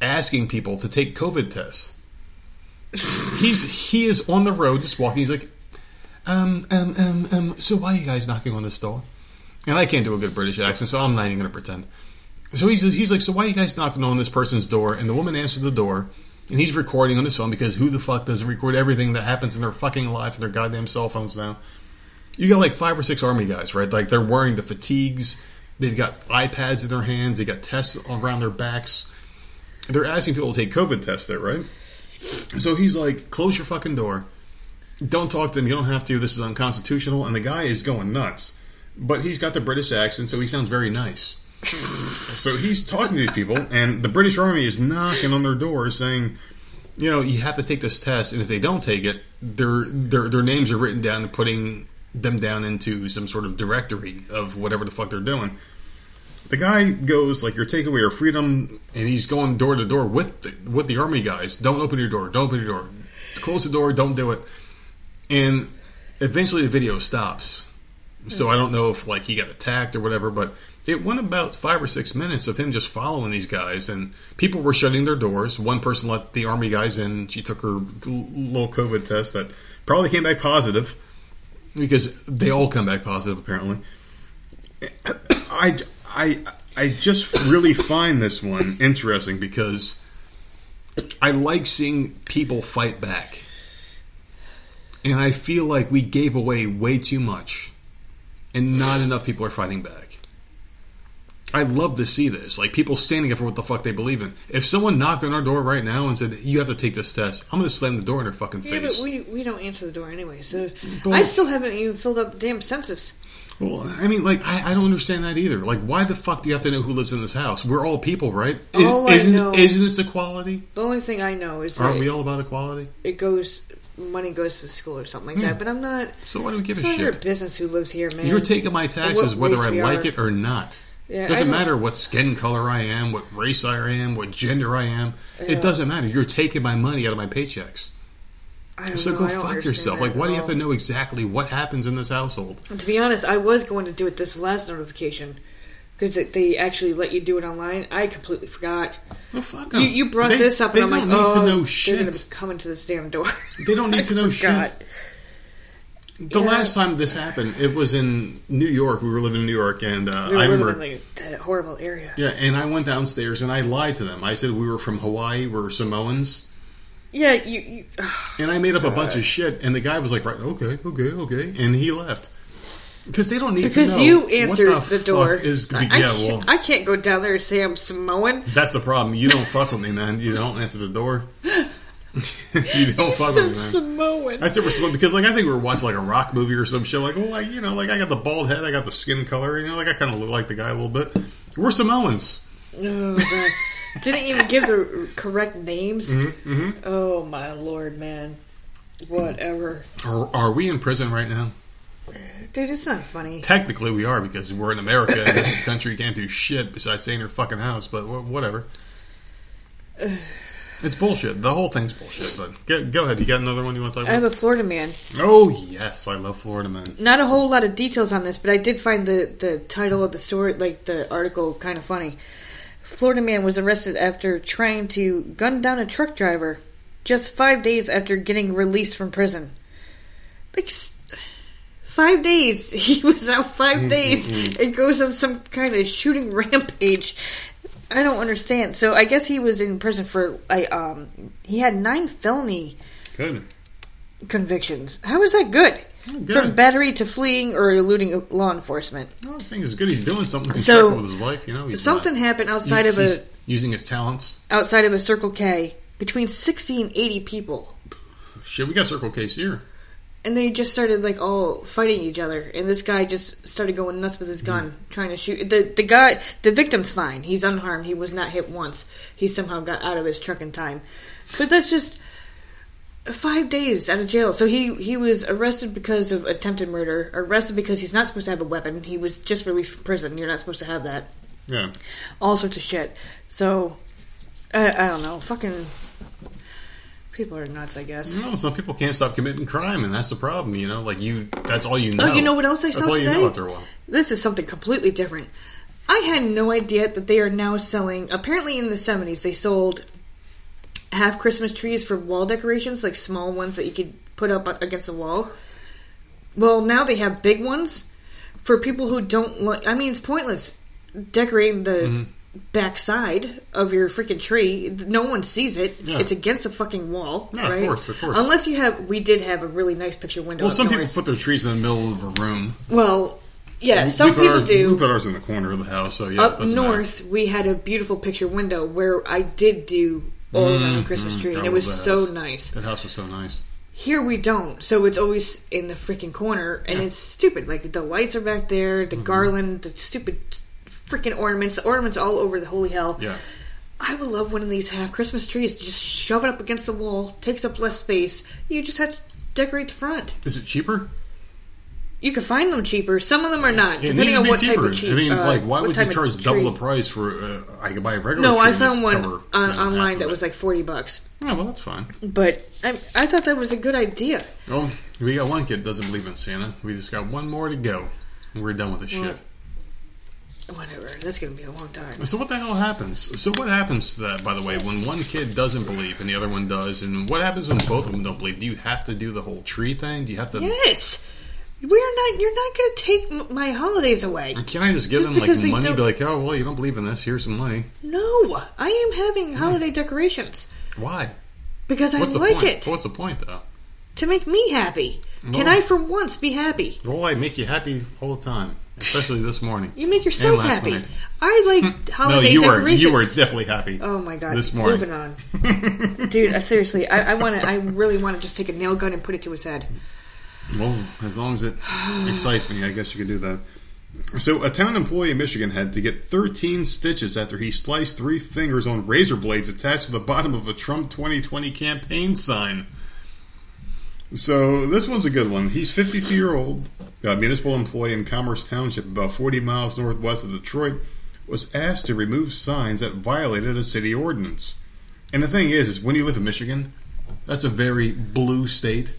asking people to take COVID tests. He's he is on the road just walking. He's like, um, um, um, um. So why are you guys knocking on this door? And I can't do a good British accent, so I'm not even going to pretend. So he's he's like, so why are you guys knocking on this person's door? And the woman answered the door, and he's recording on his phone because who the fuck doesn't record everything that happens in their fucking lives and their goddamn cell phones now? You got like five or six army guys, right? Like they're wearing the fatigues, they've got iPads in their hands, they got tests around their backs. They're asking people to take COVID tests there, right? So he's like, close your fucking door. Don't talk to them. You don't have to. This is unconstitutional. And the guy is going nuts. But he's got the British accent, so he sounds very nice. So he's talking to these people, and the British Army is knocking on their door saying, you know, you have to take this test, and if they don't take it, their their their names are written down and putting them down into some sort of directory of whatever the fuck they're doing. The guy goes like, "You're taking away our freedom," and he's going door to door with the, with the army guys. Don't open your door. Don't open your door. Close the door. Don't do it. And eventually, the video stops. So I don't know if like he got attacked or whatever, but it went about five or six minutes of him just following these guys, and people were shutting their doors. One person let the army guys in. She took her little COVID test that probably came back positive because they all come back positive apparently. I, I, I just really find this one interesting because I like seeing people fight back. And I feel like we gave away way too much and not enough people are fighting back. I love to see this. Like people standing up for what the fuck they believe in. If someone knocked on our door right now and said, You have to take this test, I'm gonna slam the door in their fucking Yeah, but face. we, we don't answer the door anyway, so But- I still haven't even filled out the damn census. Well, I mean, like, I, I don't understand that either. Like, why the fuck do you have to know who lives in this house? We're all people, right? Is, All I isn't, know- isn't this equality? The only thing I know is Aren't we all about equality? it goes money goes to school or something like Yeah. that. But I'm not. So why do we give It's a of your shit? business who lives here, man. You're taking my taxes whether I like are. it or not. Yeah, doesn't matter what skin color I am, what race I am, what gender I am. Yeah. It doesn't matter. You're taking my money out of my paychecks. So know, go fuck yourself. Like, why do you have to know exactly what happens in this household? And to be honest, I was going to do it this last notification because they actually let you do it online. I completely forgot. Well, fuck You, you brought They- this up, and I'm like, don't need oh, to know they're going shit. to be coming to this damn door. They don't need to know forgot. shit. The Yeah. last time this happened, it was in New York. We were living in New York, and uh, We were I remember. in like, that horrible area. Yeah, and I went downstairs and I lied to them. I said we were from Hawaii, we're Samoans, Yeah, you. you and I made up a bunch of shit. And the guy was like, "Right, okay, okay, okay," and he left because they don't need because to know you what answered the, the, fuck door. Is I, yeah, I well, I can't go down there and say I'm Samoan. that's the problem. You don't fuck with me, man. You don't answer the door. you don't fuck man. Samoan. I said we're supposed because like I think we were watching like a rock movie or some shit. Like, well, like you know, like I got the bald head, I got the skin color, you know, like I kind of look like the guy a little bit. We're Samoans. Oh, God. Didn't even give the correct names. Mm-hmm. Oh my lord, man. Whatever, Are, are we in prison right now? dude. It's not funny. Technically, we are because we're in America and this is the country can't do shit besides stay in your fucking house. But wh- whatever. It's bullshit. The whole thing's bullshit. But go, go ahead. You got another one you want to talk I have a Florida man. Oh yes, I love Florida man. Not a whole lot of details on this, but I did find the the title of the story, like the article, kind of funny. Florida man was arrested after trying to gun down a truck driver, just five days after getting released from prison. Like s- five days, he was out 5 mm-hmm. days. and goes on some kind of shooting rampage. I don't understand. So I guess he was in prison for I um he had nine felony Good. convictions. How is that good? good. From battery to fleeing or eluding law enforcement. Well, I think it's good. He's doing something So, with his life. You know, Something happened outside of he's a using his talents. outside of a Circle K between sixty and eighty people, Shit, we got Circle Ks here. And they just started like all fighting each other. And this guy just started going nuts with his hmm. gun, trying to shoot the the guy. The victim's fine; he's unharmed. He was not hit once. He somehow got out of his truck in time. But that's just five days out of jail. So he he was arrested because of attempted murder. Arrested because he's not supposed to have a weapon. He was just released from prison. You're not supposed to have that. Yeah. all sorts of shit. So, I, I don't know. Fucking people are nuts, I guess. No, some people can't stop committing crime, and that's the problem. You know, like you, that's all you know. Oh, you know what else I That's saw all today? you know after a while. This is something completely different. I had no idea that they are now selling. Apparently, in the seventies, they sold half Christmas trees for wall decorations, like small ones that you could put up against the wall. Well, now they have big ones for people who don't like. I mean, it's pointless decorating the Mm-hmm. Backside of your freaking tree. No one sees it. Yeah. It's against a fucking wall, Yeah, of right? course, of course. Unless you have, we did have a really nice picture window. Well, some people put their trees in the middle of a room. Well, yeah, We- some people ours, do. We put ours in the corner of the house, so yeah. Up doesn't matter. north, we had a beautiful picture window where I did do all around the Christmas tree, and it was so nice. That house was so nice. Here we don't, so it's always in the freaking corner, and it's stupid. Like the lights are back there, Mm-hmm. the garland, the stupid freaking ornaments, the ornaments all over the holy hell. Yeah. I would love one of these half Christmas trees. Just shove it up against the wall, takes up less space. You just have to decorate the front. Is it cheaper? You can find them cheaper. Some of them are not, It depending on what cheaper. type of cheap. I mean, uh, like, why would you charge double the price for? Uh, I could buy a regular. No, I found one cover, on, you know, online that was like forty bucks. Oh well, that's fine. But I, I thought that was a good idea. Oh, we got one kid doesn't believe in Santa. We just got one more to go. and We're done with this Well, shit. Whatever. That's gonna be a long time. So what the hell happens? So what happens to that, by the way, when one kid doesn't believe and the other one does? And what happens when both of them don't believe? Do you have to do the whole tree thing? Do you have to? Yes, we're not. You're not gonna take my holidays away. Can I just give Just them like because they money? don't- Be like, oh well, you don't believe in this. Here's some money. No, I am having holiday decorations Why? because I What's the like point? it What's the point though? to make me happy. Can I, for once, be happy? Well, I make you happy all the time, especially this morning. You make yourself happy. night. I like No, holiday you were you were definitely happy. Oh my god! This morning. Moving on, dude. I, seriously, I, I want to. I really want to just take a nail gun and put it to his head. Well, as long as it excites me, I guess you could do that. So, a town employee in Michigan had to get 13 stitches after he sliced three fingers on razor blades attached to the bottom of a Trump 2020 campaign sign. So, this one's a good one. He's 52 year old, a municipal employee in Commerce Township, about 40 miles northwest of Detroit, was asked to remove signs that violated a city ordinance. And the thing is, is when you live in Michigan, that's a very blue state.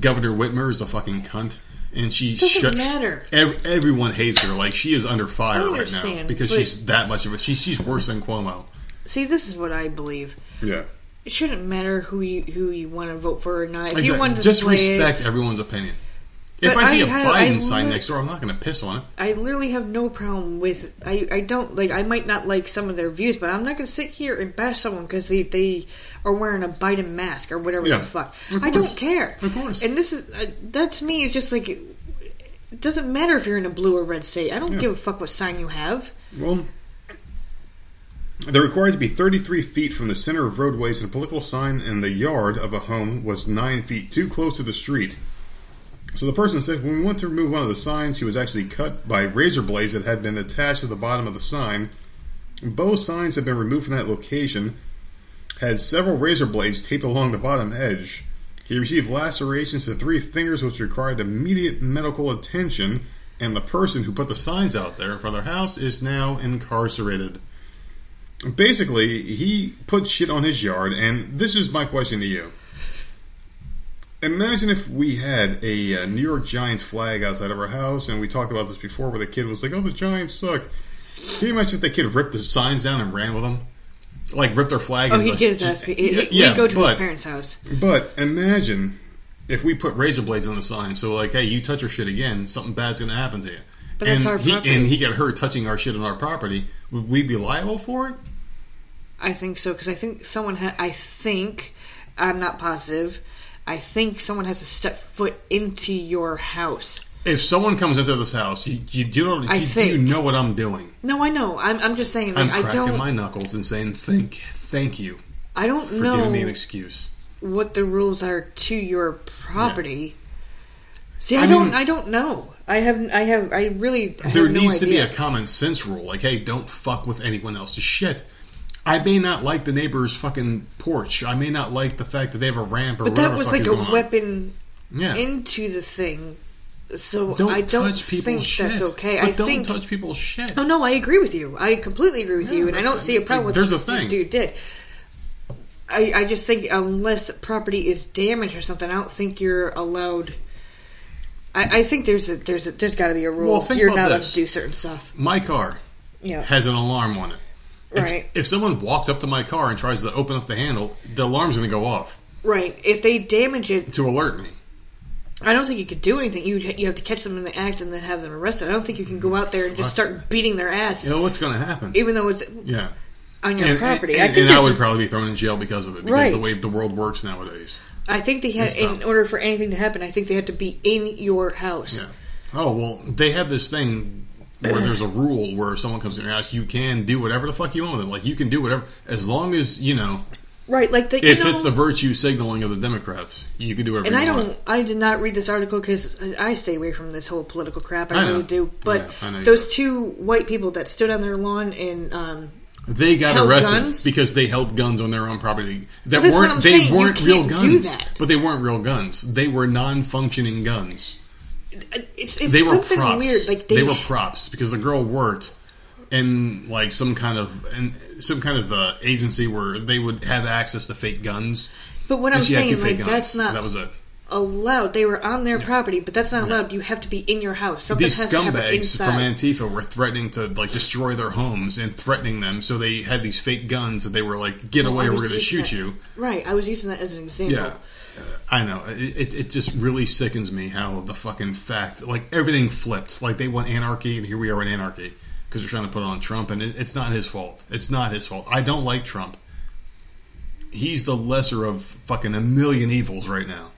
Governor Whitmer is a fucking cunt, and she Doesn't shuts. matter. ev- everyone hates her. Like she is under fire right now because she's that much of a. She's she's worse than Cuomo. See, this is what I believe. Yeah, It shouldn't matter who you who you want to vote for or not. If you want to just respect it, everyone's opinion. If I see I a had- Biden I sign li- next door, I'm not going to piss on it. I literally have no problem with. I, I don't like. I might not like some of their views, but I'm not going to sit here and bash someone because they, they are wearing a Biden mask or whatever Yeah. the fuck. I don't care. Of course. And this is uh, that to me is just like it doesn't matter if you're in a blue or red state. I don't Yeah. give a fuck what sign you have. Well, they're required to be 33 feet from the center of roadways, and a political sign in the yard of a home was 9 feet too close to the street. So the person said, when we went to remove one of the signs, he was actually cut by razor blades that had been attached to the bottom of the sign. Both signs had been removed from that location, had several razor blades taped along the bottom edge. He received lacerations to three fingers, which required immediate medical attention, and the person who put the signs out there of their house is now incarcerated. Basically, he put shit on his yard, and this is my question to you. Imagine if we had a uh, New York Giants flag outside of our house, and we talked about this before, where the kid was like, "Oh, the Giants suck." Can you imagine if the kid ripped the signs down and ran with them, like ripped their flag? Oh, and he'd like- ass beat. He- Yeah, He'd go to but, his parents' house. But imagine if we put razor blades on the sign, so like, hey, you touch our shit again, something bad's going to happen to you. But and that's our he, property. And he got hurt touching our shit on our property. Would we be liable for it? I think so because I think someone. Ha- I think I'm not positive. I think someone has to step foot into your house. If someone comes into this house, you, you, you don't. I you, think. you know what I'm doing. No, I know. I'm, I'm just saying. I'm Like, I cracking don't. my knuckles and saying thank, thank you I don't for know giving me an excuse. what the rules are to your property. See, I, I don't. mean- I don't know. I have. I have. I really. I There have no needs to be a common sense rule, like, hey, don't fuck with anyone else's shit. I may not like the neighbor's fucking porch. I may not like the fact that they have a ramp or But that was like a weapon Yeah. into the thing. So don't I don't think shit. that's okay. But I don't think. touch people's shit. Oh no, I agree with you. I completely agree with Yeah, you, and I don't see a problem with there's what a thing. this dude did. I, I just think unless property is damaged or something, I don't think you're allowed. I, I think there's a there's a, there's got to be a rule. Well, think you're about not allowed to do certain stuff. My car Yeah, has an alarm on it. If, Right. if someone walks up to my car and tries to open up the handle, the alarm's going to go off right. If they damage it, to alert me. I don't think you could do anything. You you have to catch them in the act and then have them arrested. I don't think you can go out there and just start beating their ass, You know what's going to happen? even though it's yeah. on your And, property. and, I and, I there's would probably be thrown in jail because of it, because the Right. way the world works nowadays. I think they had in order for anything to happen. I think they had to be in your house. Yeah. Oh well, they have this thing where there's a rule where if someone comes in your house, you can do whatever the fuck you want with it. Like you can do whatever as long as you know right, like the, If know, it's the virtue signaling of the Democrats, you can do whatever and I don't. I did not read this article because I stay away from this whole political crap. I, I really do. But know. I know you those two white people that stood on their lawn and um, They got arrested guns? because they held guns on their own property. That weren't they saying. Weren't real guns. that. But they weren't real guns. They were non-functioning guns. It's, it's They were something props. weird. Like they, they were props because the girl worked in like some kind of in some kind of uh, agency where they would have access to fake guns. But what I'm saying, like guns. that's not that was it. allowed. They were on their property, but that's not allowed. You have to be in your house. Something These scumbags from Antifa were threatening to like destroy their homes and threatening them, so they had these fake guns that they were like, "Get away, we're going to shoot that- you." Right. I was using that as an example. Yeah, I know. It, it, just really sickens me how the fucking fact, like everything flipped. Like they want anarchy, and here we are in anarchy because they're trying to put on Trump, and it, it's not his fault. It's not his fault. I don't like Trump. He's the lesser of fucking a million evils right now.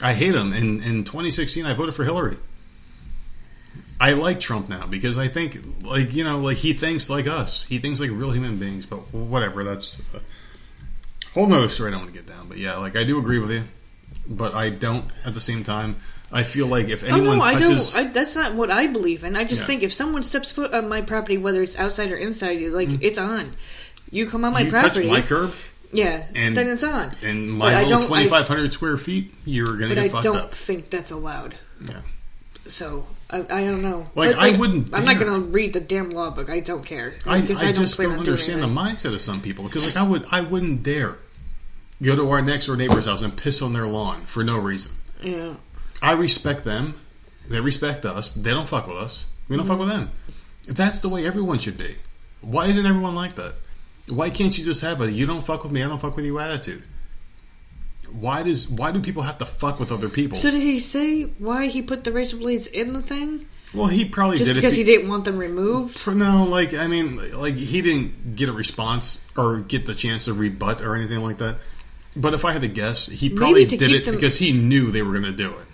I hate him. In in 2016, I voted for Hillary. I like Trump now because I think, like you know, like he thinks like us. He thinks like real human beings. But whatever. That's a whole nother story. I don't want to get down. But yeah, like I do agree with you, but I don't at the same time. I feel like if Oh anyone no, touches, I don't. I, that's not what I believe in. I just Yeah. think if someone steps foot on my property, whether it's outside or inside, you like mm-hmm. it's on. You come on my you property, touch my curb yeah, and- then it's on. and my little twenty five hundred square feet, you're gonna But I don't up. think that's allowed. Yeah. So I, I don't know. Like, I wouldn't I'm not going to read the damn law book. I don't care I, I, I, don't just don't understand the mindset of some people because like I would I wouldn't dare go to our next door neighbor's house and piss on their lawn for no reason. Yeah. I respect them. They respect us. They don't fuck with us. We don't fuck with them. That's the way everyone should be. Why isn't everyone like that? Why can't you just have a you don't fuck with me, I don't fuck with you attitude? Why does why do people have to fuck with other people? So did he say why he put the razor blades in the thing? well, he probably Just did because it. he didn't want them removed? For no, like I mean, like he didn't get a response or get the chance to rebut or anything like that. But if I had to guess, he probably did it them- because he knew they were going to do it.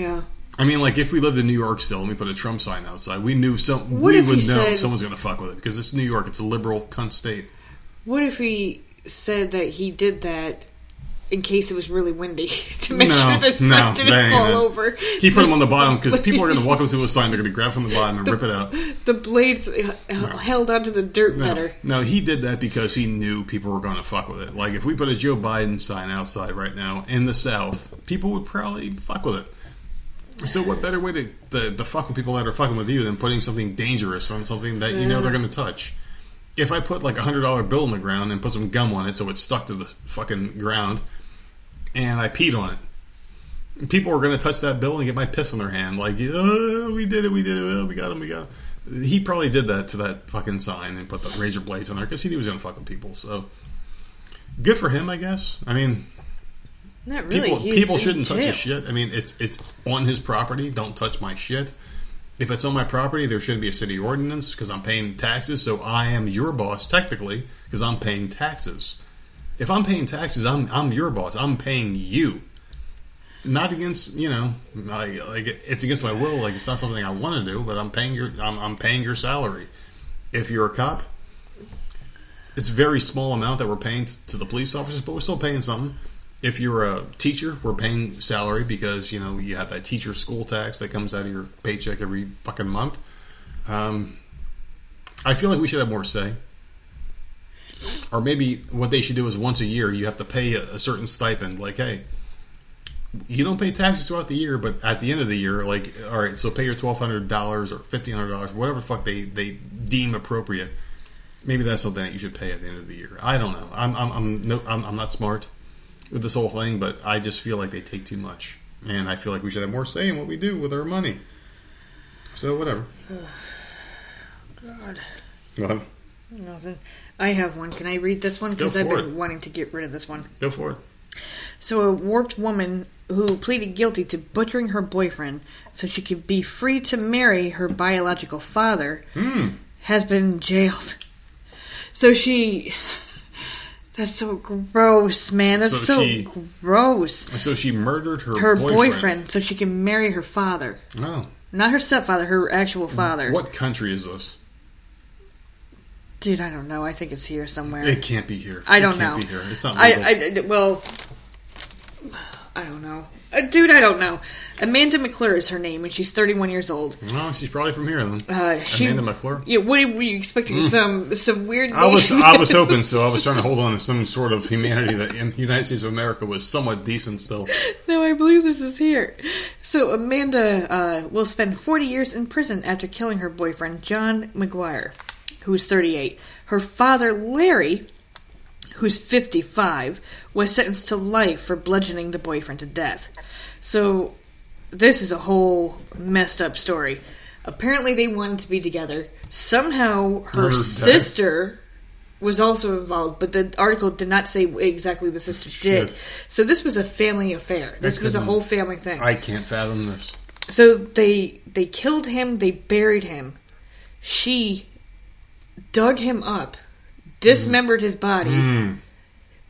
Yeah. I mean, like if we lived in New York still and we put a Trump sign outside, we knew some. What we would know said- someone's going to fuck with it because it's New York. It's a liberal cunt state. What if he said that he did that in case it was really windy to make No, sure the sign no, didn't fall it. over? He put them on the bottom because people are going to walk up to a sign. They're going to grab from the bottom and rip it out. The blades h- held onto the dirt No, better. no, he did that because he knew people were going to fuck with it. Like if we put a Joe Biden sign outside right now in the South, people would probably fuck with it. So what better way to the the fuck with people that are fucking with you than putting something dangerous on something that you know they're going to touch? If I put like a hundred dollar bill in the ground and put some gum on it so it's stuck to the fucking ground, and I peed on it, people were going to touch that bill and get my piss on their hand. Like, oh, we did it, we did it, oh, we got him, we got him. He probably did that to that fucking sign and put the razor blades on there because he knew he was going to fuck with people. So good for him, I guess. I mean, Not really. people people shouldn't touch his shit. I mean, it's it's on his property. Don't touch my shit. If it's on my property, there shouldn't be a city ordinance because I'm paying taxes. So I am your boss technically because I'm paying taxes. If I'm paying taxes, I'm I'm your boss. I'm paying you. Not against you know, like, like it's against my will. Like it's not something I want to do, but I'm paying your I'm, I'm paying your salary. If you're a cop, it's a very small amount that we're paying to the police officers, but we're still paying something. If you're a teacher, we're paying salary because you know you have that teacher school tax that comes out of your paycheck every fucking month. Um, I feel like we should have more say, or maybe what they should do is once a year you have to pay a, a certain stipend. Like, hey, you don't pay taxes throughout the year, but at the end of the year, like, all right, so pay your twelve hundred dollars or fifteen hundred dollars, whatever the fuck they they deem appropriate. Maybe that's something that you should pay at the end of the year. I don't know. I'm I'm I'm no I'm, I'm not smart with this whole thing, but I just feel like they take too much, and I feel like we should have more say in what we do with our money. So whatever. Oh, God, Well, nothing. I have one. Can I read this one? Because I've been it. wanting to get rid of this one. go for it. So, a warped woman who pleaded guilty to butchering her boyfriend so she could be free to marry her biological father Hmm. has been jailed. So she. That's so gross, man. That's So so, she- gross. So she murdered her Her boyfriend. boyfriend. so she can marry her father. Oh, Not her stepfather, her actual father. what country is this? Dude, I don't know. I think it's here somewhere. It can't be here. I don't can't know. Be here. It's not I, legal. I, well, I don't know. Uh, dude, I don't know. Amanda McClure is her name, and she's 31 years old. well, she's probably from here then. Uh, she, Amanda McClure. Yeah, what were you expecting? Some some weird. I was? I was hoping so. I was trying to hold on to some sort of humanity that in the United States of America was somewhat decent still. no, I believe this is here. So Amanda uh, will spend 40 years in prison after killing her boyfriend John McGuire, who is 38. Her father Larry, who's 55, was sentenced to life for bludgeoning the boyfriend to death. So this is a whole messed up story. Apparently, they wanted to be together. Somehow, her sister was also involved, but the article did not say exactly the sister did. So this was a family affair. This was a whole family thing. I can't fathom this. So they they killed him, they buried him. She dug him up, dismembered his body, Mm.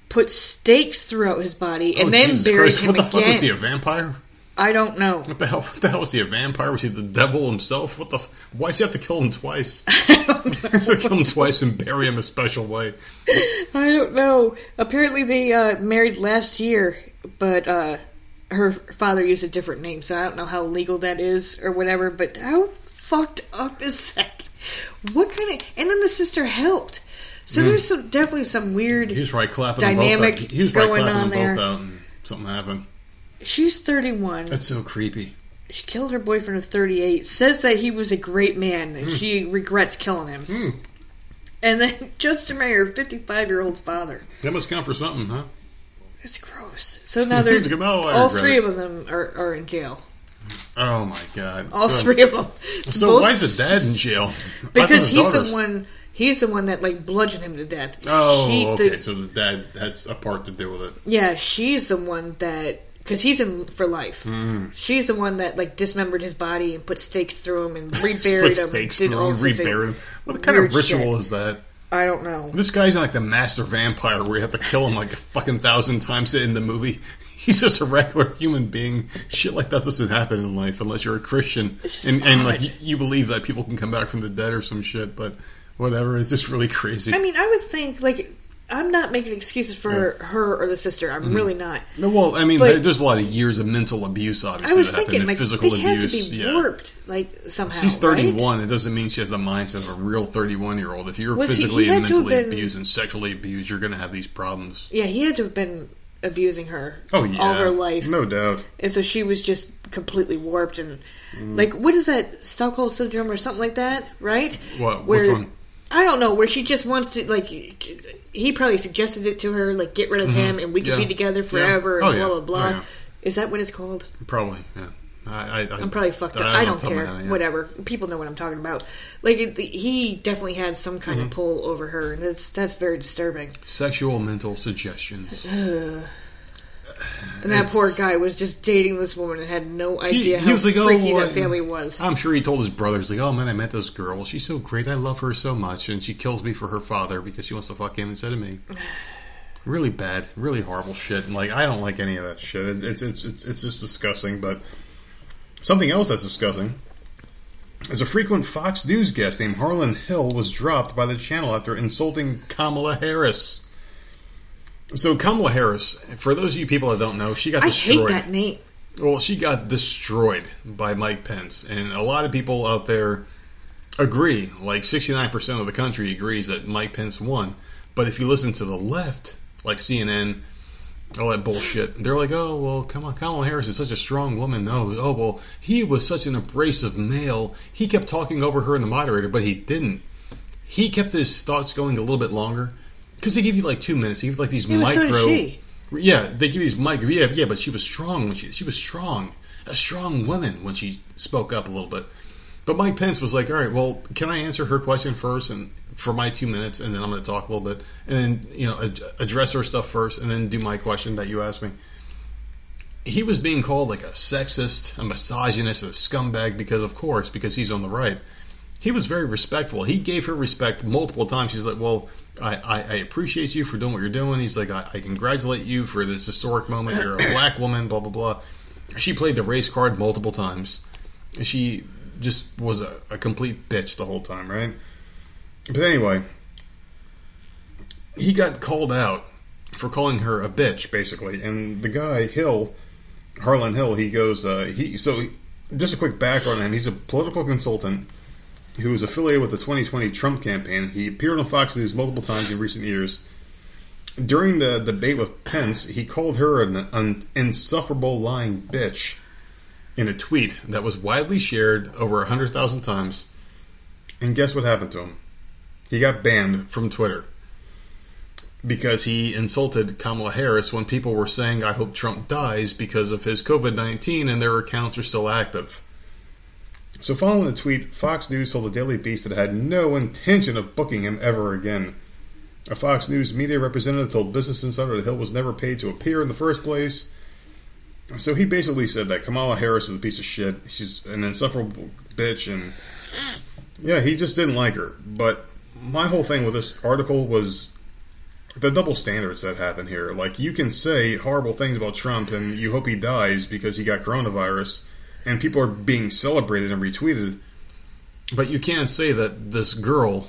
put stakes throughout his body, and Oh, then Jesus buried Christ. him What the again. fuck was he? A vampire? I don't know. What the hell? What the hell was he? A vampire? Was he the devil himself? What the? f- Why does he have to kill him twice? He has to kill him twice and bury him a special way. I don't know. Apparently they uh, married last year, but uh, her father used a different name, so I don't know how legal that is or whatever. But how fucked up is that? What kind of? And then the sister helped. So there's some definitely some weird. He was probably clapping Dynamic them both out. He was probably clapping them both out, and something happened. She's 31. That's so creepy. She killed her boyfriend of 38. Says that he was a great man and she regrets killing him. Hmm. And then just to marry her 55 year old father. That must count for something, huh? It's gross. So now there's It's like, I all three of them are, are in jail. Oh my god! All so, three of them. So Both- why is the dad in jail? Because he's the one. He's the one that like bludgeoned him to death. Oh, She- okay. the- so the dad has a part to do with it. yeah, she's the one that because he's in for life. Mm-hmm. She's the one that like dismembered his body and put stakes through him and reburied him. stakes through him, reburied him. What kind of ritual shit. is that? I don't know. This guy's like the master vampire where you have to kill him like a fucking thousand times in the movie. He's just a regular human being. Shit like that doesn't happen in life unless you're a Christian and, and like you, you believe that people can come back from the dead or some shit. But whatever, it's just really crazy. I mean, I would think like I'm not making excuses for her or the sister. I'm Mm-hmm. really not. no, well, I mean, but- there's a lot of years of mental abuse. Obviously, I was that happened, thinking and like physical they have to be yeah. warped like somehow. She's right? 31. It doesn't mean she has the mindset of a real 31 year old. If you're Was physically he and to have mentally been- abused and sexually abused, you're going to have these problems. Yeah, he had to have been abusing her Oh yeah, all her life, no doubt. and so she was just completely warped and Mm. like what is that Stockholm syndrome or something like that, right? What? Where Which one? I don't know where she just wants to like. He probably suggested it to her, like get rid of him and we can Mm-hmm. Yeah. be together Yeah. forever Oh, and blah blah blah. Oh, yeah. Is that what it's called? Probably. Yeah. I, I, I'm probably fucked up. know I don't off the top care. head, yeah. Whatever. People know what I'm talking about. Like it, he definitely had some kind Mm-hmm. of pull over her, and that's that's very disturbing. Sexual mental suggestions. And that It's- poor guy was just dating this woman and had no He, idea he how was like, oh, freaky well, that family was. I'm sure he told his brothers, like, oh man, I met this girl. She's so great. I love her so much, and she kills me for her father because she wants to fuck him instead of me. Really bad, really horrible shit. And like, I don't like any of that shit. It's it's it's it's just disgusting. But something else that's disgusting is a frequent Fox News guest named Harlan Hill was dropped by the channel after insulting Kamala Harris. So Kamala Harris, for those of you people that don't know, she got I destroyed. I hate that name. Well, she got destroyed by Mike Pence, and a lot of people out there agree. Like sixty-nine percent of the country agrees that Mike Pence won. But if you listen to the left, like CNN, all that bullshit, they're like, "Oh, well, come on, Kamala Harris is such a strong woman." No, oh well, he was such an abrasive male. He kept talking over her and the moderator, but he didn't. He kept his thoughts going a little bit longer because they give you like two minutes. They give you like these Yeah, but so micro. Yeah, they give you these micro. Yeah, yeah, but she was strong when she she was strong, a strong woman when she spoke up a little bit. But Mike Pence was like, "All right, well, can I answer her question first, and for my two minutes, and then I'm going to talk a little bit, and then you know ad- address her stuff first, and then do my question that you asked me." He was being called like a sexist, a misogynist, a scumbag because, of course, because he's on the right. He was very respectful. He gave her respect multiple times. She's like, "Well, I, I, I appreciate you for doing what you're doing." He's like, I, "I congratulate you for this historic moment. You're a black woman." Blah blah blah. She played the race card multiple times. She just was a, a complete bitch the whole time, right? But anyway, he got called out for calling her a bitch, basically. And the guy Hill, Harlan Hill, he goes, uh, he so just a quick background on him. He's a political consultant who was affiliated with the 2020 Trump campaign. He appeared on Fox News multiple times in recent years. During the debate with Pence, he called her an, an insufferable lying bitch in a tweet that was widely shared over 100,000 times. And guess what happened to him? He got banned from Twitter because he insulted Kamala Harris when people were saying, I hope Trump dies because of his COVID 19 and their accounts are still active. So, following the tweet, Fox News told the Daily Beast that it had no intention of booking him ever again. A Fox News media representative told Business Insider that Hill was never paid to appear in the first place. So he basically said that Kamala Harris is a piece of shit. She's an insufferable bitch, and yeah, he just didn't like her. But my whole thing with this article was the double standards that happen here. Like, you can say horrible things about Trump and you hope he dies because he got coronavirus, and people are being celebrated and retweeted. But you can't say that this girl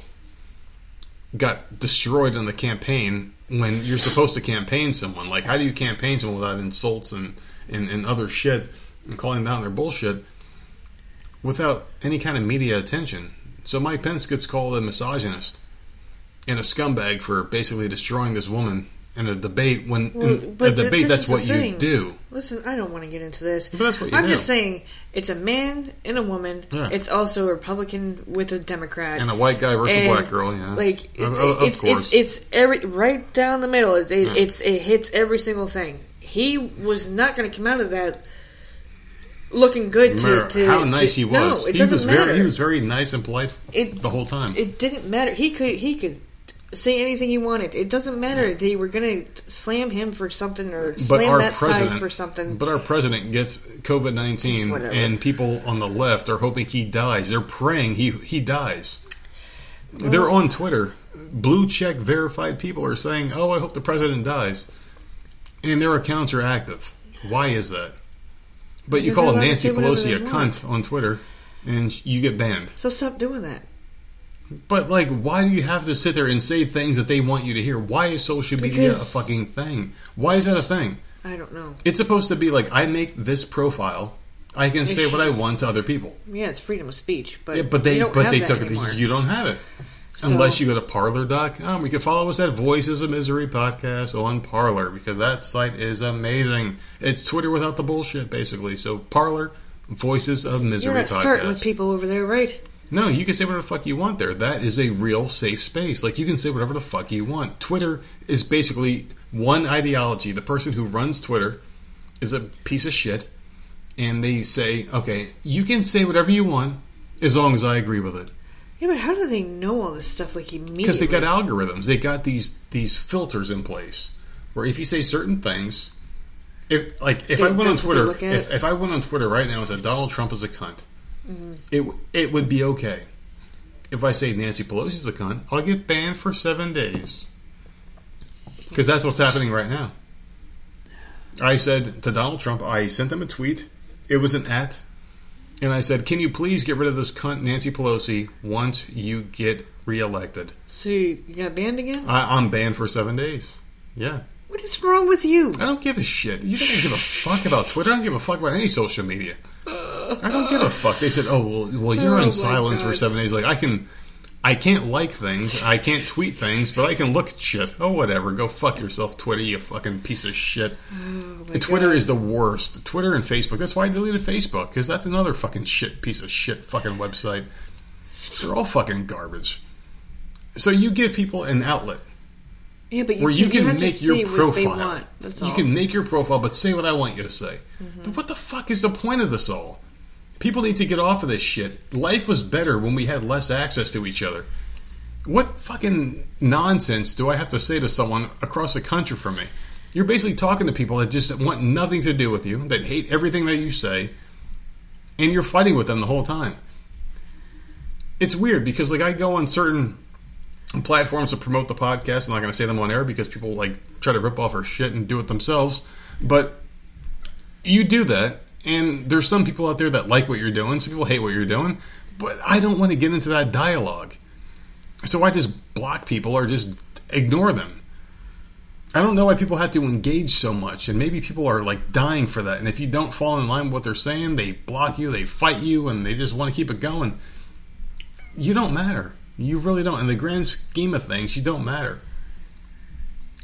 got destroyed in the campaign when you're supposed to campaign someone. Like, how do you campaign someone without insults and, and, and other shit and calling down their bullshit without any kind of media attention? So Mike Pence gets called a misogynist and a scumbag for basically destroying this woman in a debate when Well, in a debate that's what you do. Listen, I don't want to get into this. But that's what you I'm do. just saying, it's a man and a woman. Yeah. It's also a Republican with a Democrat. And a white guy versus And, a black girl, yeah. Like it, of, it's course. it's it's every right down the middle. It, it, It's it hits every single thing. He was not going to come out of that looking good to, to how nice to- he was. No, it he doesn't was matter. very he was very nice and polite It- the whole time. It didn't matter. He could he could say anything he wanted. It doesn't matter. They were going to slam him for something or but slam that side for something. But our president gets COVID nineteen, and people on the left are hoping he dies. They're praying he he dies. They're on Twitter. Blue check verified people are saying, "Oh, I hope the president dies," and their accounts are active. Why is that? But you call they're allowed to Nancy Pelosi a want. cunt on Twitter, and you get banned. so stop doing that. But like, why do you have to sit there and say things that they want you to hear? Why is social media Because- a fucking thing? Why is that a thing? I don't know. It's supposed to be like I make this profile, I can say what I want to other people. Yeah, it's freedom of speech, but Yeah, but they but they took anymore. it. You don't have it. So- Unless you go to Parler.com. You can follow us at Voices of Misery podcast on Parler because that site is amazing. It's Twitter without the bullshit, basically. So Parler, Voices of Misery You're not podcast. starting with people over there, right? No, you can say whatever the fuck you want there. That is a real safe space. Like you can say whatever the fuck you want. Twitter is basically one ideology. The person who runs Twitter is a piece of shit, and they say, okay, you can say whatever you want as long as I agree with it. Yeah, but how do they know all this stuff like immediately? Because they got algorithms. They got these these filters in place where if you say certain things, if like if They- I went on that's what they Twitter, if, if I went on Twitter right now and said Donald Trump is a cunt, Mm-hmm. it it would be okay. If I say Nancy Pelosi's a cunt, I'll get banned for seven days. Because that's what's happening right now. I said to Donald Trump, I sent him a tweet. It was an at. And I said, Can you please get rid of this cunt Nancy Pelosi once you get reelected? So you got banned again? I, I'm banned for seven days. Yeah. What is wrong with you? I don't give a shit. You don't give a fuck about Twitter. I don't give a fuck about any social media. I don't give a fuck. They said, "Oh well, well, you're Oh, my on silence for God. seven days." Like I can, I can't like things, I can't tweet things, but I can look at shit. Oh, whatever. Go fuck yourself, Twitter. You fucking piece of shit. Oh Twitter God. is the worst. Twitter and Facebook. That's why I deleted Facebook because that's another fucking shit piece of shit fucking website. They're all fucking garbage. So you give people an outlet yeah, but you where you can have to make your profile. want. You can make your profile, but say what I want you to say. Mm-hmm. But what the fuck is the point of this all? People need to get off of this shit. Life was better when we had less access to each other. What fucking nonsense do I have to say to someone across the country from me? You're basically talking to people that just want nothing to do with you, that hate everything that you say, and you're fighting with them the whole time. It's weird because like I go on certain platforms to promote the podcast. I'm not going to say them on air because people like try to rip off our shit and do it themselves. But you do that, and there's some people out there that like what you're doing. Some people hate what you're doing, but I don't want to get into that dialogue. So I just block people or just ignore them. I don't know why people have to engage so much, and maybe people are like dying for that. And if you don't fall in line with what they're saying, they block you, they fight you, and they just want to keep it going. You don't matter. You really don't. In the grand scheme of things, you don't matter.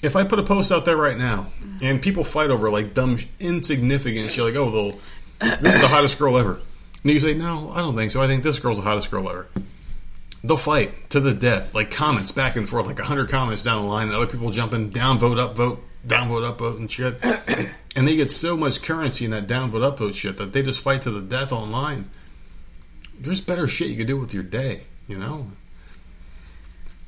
If I put a post out there right now, and people fight over like dumb, insignificant shit, like, oh, this is the hottest girl ever. And you say, no, I don't think so. I think this girl's the hottest girl ever they'll fight to the death, like comments back and forth, like hundred comments down the line, and other people jumping down vote up vote down vote up vote and shit, and they get so much currency in that down vote up vote shit that they just fight to the death online. There's better shit you could do with your day, you know.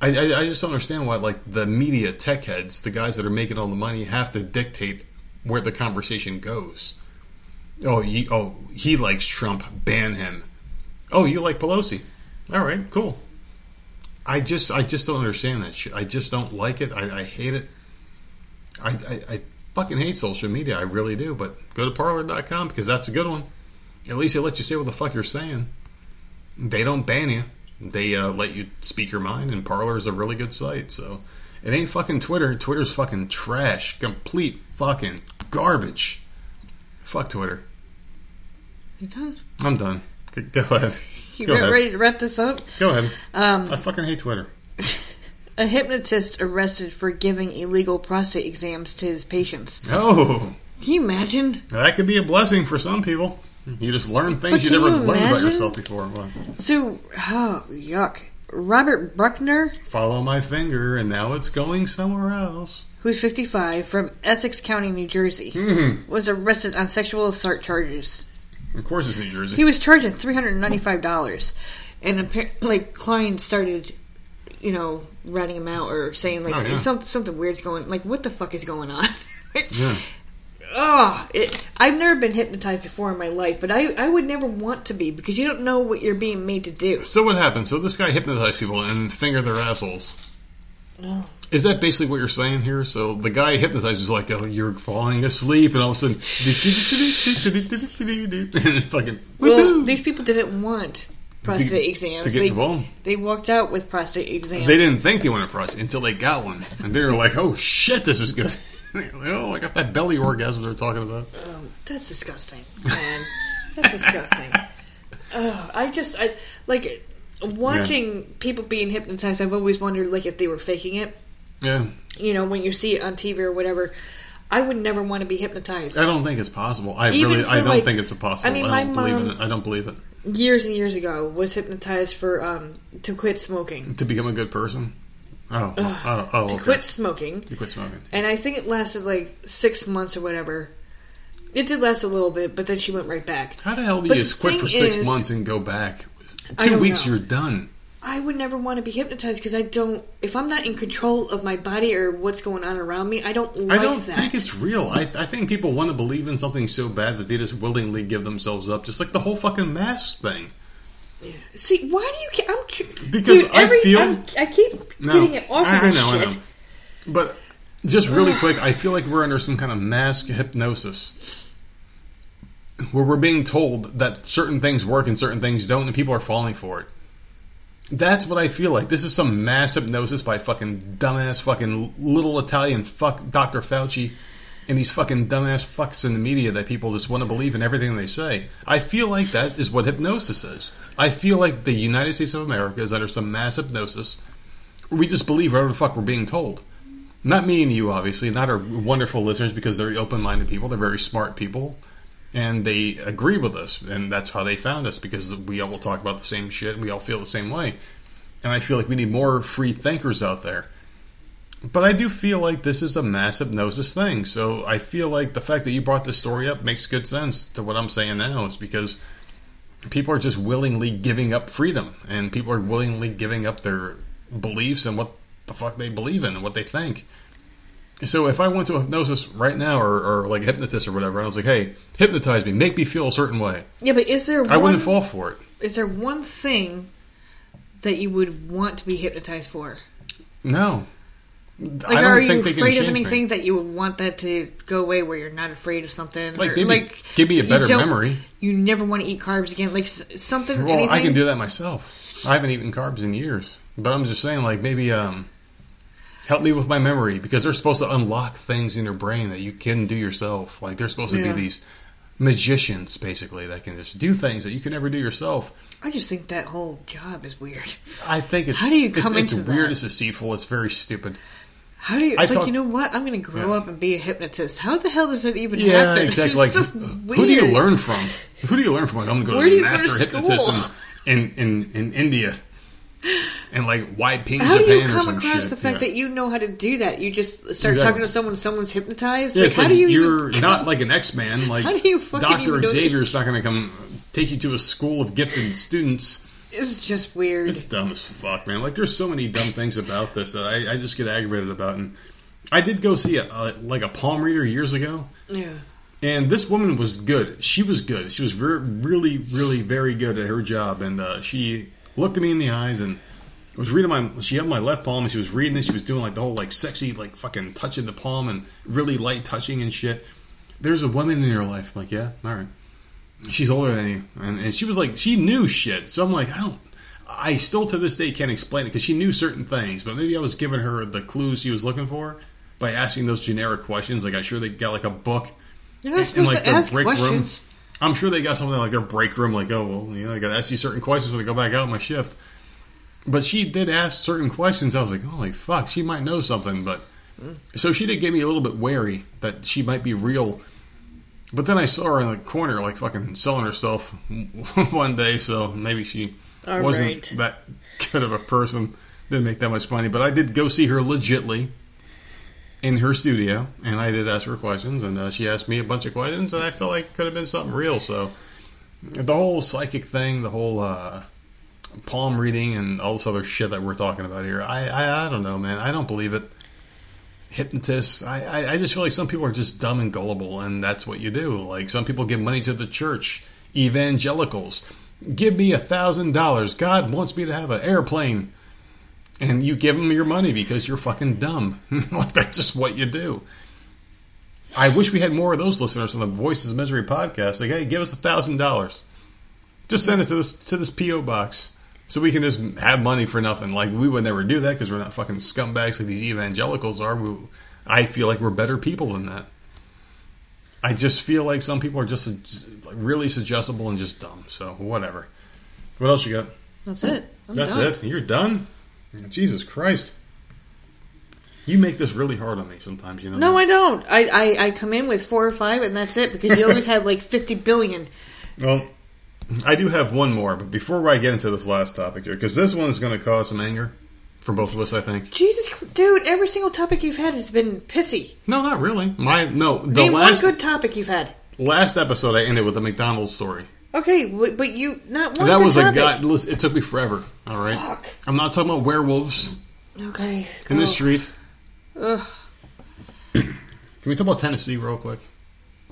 I, I, I just don't understand why like the media tech heads, the guys that are making all the money, have to dictate where the conversation goes. Oh, he, oh, he likes Trump. Ban him. Oh, you like Pelosi. All right, cool. I just I just don't understand that shit. I just don't like it. I, I hate it. I, I, I fucking hate social media. I really do. But go to parler.com because that's a good one. At least it lets you say what the fuck you're saying. They don't ban you. They uh, let you speak your mind, and Parler is a really good site. So it ain't fucking Twitter. Twitter's fucking trash. Complete fucking garbage. Fuck Twitter. You done? I'm done. Go ahead. You Go ahead. ready to wrap this up? Go ahead. Um, I fucking hate Twitter. a hypnotist arrested for giving illegal prostate exams to his patients. Oh, Can you imagine? that could be a blessing for some people. You just learn things But you never you learned about yourself before. So, oh, yuck. Robert Bruckner, follow my finger, and now it's going somewhere else. who's 55, from Essex County, New Jersey, Mhm. was arrested on sexual assault charges. Of course, it's New Jersey. He was charged with $395. And apparently, like, clients started, you know, ratting him out or saying, like, Oh, yeah. something, something weird's going Like, what the fuck is going on? yeah. Oh, it, I've never been hypnotized before in my life, but I, I would never want to be because you don't know what you're being made to do. So what happened? So this guy hypnotized people and finger their assholes. Oh. Is that basically what you're saying here? So the guy hypnotizes is like, oh, you're falling asleep, and all of a sudden, and fucking. Well, these people didn't want prostate exams. to get they, the they walked out with prostate exams. They didn't think they wanted prostate until they got one, and they were like, "Oh shit, this is good." Oh, I got that belly orgasm they're talking about. Oh, that's disgusting, man. that's disgusting. Oh, I just, I like watching people being hypnotized. I've always wondered, like, if they were faking it. Yeah, You know, when you see it on TV or whatever. I would never want to be hypnotized. I don't think it's possible. I Even really, I don't like- think it's possible. I mean, I, my don't believe in mom- it. I don't believe it. years and years ago was hypnotized for um to quit smoking To become a good person. Oh, oh, oh, oh, to okay. quit smoking You quit smoking. and i think it lasted like six months or whatever it did last a little bit but then she went right back How the hell do But you just quit for six is- months and go back? Two weeks, know. you're done. i would never want to be hypnotized because i don't if i'm not in control of my body or what's going on around me i don't like that. I don't that think it's real. I, I think people want to believe in something so bad that they just willingly give themselves up, just like the whole fucking mask thing. See why do you i'm Because Dude, I every, feel- I'm, i keep No, getting it off I, of I know, shit I know. But just really quick, I feel like we're under some kind of mask hypnosis where we're being told that certain things work and certain things don't, and people are falling for it. That's what I feel like. This is some mass hypnosis by fucking dumbass fucking little Italian fuck Dr. Fauci and these fucking dumbass fucks in the media that people just want to believe in everything they say. I feel like that is what hypnosis is. I feel like the United States of America is under some mass hypnosis we just believe whatever the fuck we're being told. Not me and you, obviously, not our wonderful listeners because they're open minded people, they're very smart people, and they agree with us, and that's how they found us because we all talk about the same shit and we all feel the same way. And I feel like we need more free thinkers out there. But I do feel like this is a massive hypnosis thing. So I feel like the fact that you brought this story up makes good sense to what I'm saying now. Is because people are just willingly giving up freedom, and people are willingly giving up their beliefs and what the fuck they believe in and what they think. So if I went to a hypnosis right now, or, or like a hypnotist or whatever, and I was like, "Hey, hypnotize me, make me feel a certain way," yeah but is there I one, wouldn't fall for it. is there one thing that you would want to be hypnotized for No, Like, I don't are you think they afraid of change me. anything that you would want that to go away where you're not afraid of something? Like, Or, maybe like give me a better don't- memory. You never want to eat carbs again. Like something, Well, anything. I can do that myself. I haven't eaten carbs in years, but I'm just saying, like maybe um, help me with my memory because they're supposed to unlock things in your brain that you can do yourself. Like they're supposed to Yeah. be these magicians, basically, that can just do things that you can never do yourself. I just think that whole job is weird. I think it's How do you come it's, into weird, that? it's deceitful, it's very stupid. How do you? I like talk- you know what? I'm going to grow Yeah. up and be a hypnotist. How the hell does it even Yeah, happen? exactly. Like, so who do you learn from? Who do you learn from? Like, I'm going Where to go to master hypnotist in, in, in, in India. And like Waiping, How do you come across shit. the fact Yeah. that you know how to do that? You just start Exactly. talking to someone, someone's hypnotized. Yeah, like, how like do you? you're even, not like an X Man. Like How do you Doctor Xavier's not going to come take you to a school of gifted students. It's just weird. It's dumb as fuck, man. Like there's so many dumb things about this that I, I just get aggravated about. And I did go see a, a like a palm reader years ago, yeah. and this woman was good. She was good. She was really, really very good at her job. And uh, she looked at me in the eyes and was reading my. She had my left palm and she was reading it. She was doing like the whole like sexy like fucking touching the palm and really light touching and shit. There's a woman in your life. I'm like, yeah, all right. She's older than you, and, and she was like, she knew shit. So I'm like, I don't. I still to this day can't explain it because she knew certain things, but maybe I was giving her the clues she was looking for by asking those generic questions. Like, I'm sure they got like a book You're not supposed like to their ask break questions. room. I'm sure they got something like their break room, like, oh well, you know, I got to ask you certain questions when I go back out my shift. But she did ask certain questions. I was like, holy fuck, she might know something. But so she did get me a little bit wary that she might be real. But then I saw her in the corner, like fucking selling herself one day. So maybe she All wasn't right. that good of a person. Didn't make that much money. But I did go see her legitly in her studio, and I did ask her questions, and uh, she asked me a bunch of questions, and I felt like it could have been something real. So the whole psychic thing, the whole uh, palm reading, and all this other shit that we're talking about here, I, I I don't know, man. I don't believe it. Hypnotists, I, I I just feel like some people are just dumb and gullible, and that's what you do. Like some people give money to the church, evangelicals. Give me a thousand dollars. God wants me to have an airplane and you give them your money because you're fucking dumb. like that's just what you do. I wish we had more of those listeners on the Voices of Misery podcast. Like, hey, give us a thousand dollars. Just send it to this to this PO box so we can just have money for nothing. Like we would never do that because we're not fucking scumbags like these evangelicals are. We, I feel like we're better people than that. I just feel like some people are just, just like really suggestible and just dumb. So whatever. What else you got? That's it. I'm That's done. it. You're done. Jesus Christ. You make this really hard on me sometimes. You know. No, that? I don't. I, I, I come in with four or five, and that's it because you always have like fifty billion. Well, I do have one more, but before I get into this last topic here, because this one is going to cause some anger for both of us, I think. Jesus, dude! Every single topic you've had has been pissy. No, not really. My no, the Name last one good topic you've had. last episode I ended with the McDonald's story. Okay, but but you not one. that good was a topic. guy. Listen, it took me forever. All right, Fuck. I'm not talking about werewolves Okay. in the go. street. Ugh, Can we talk about Tennessee real quick?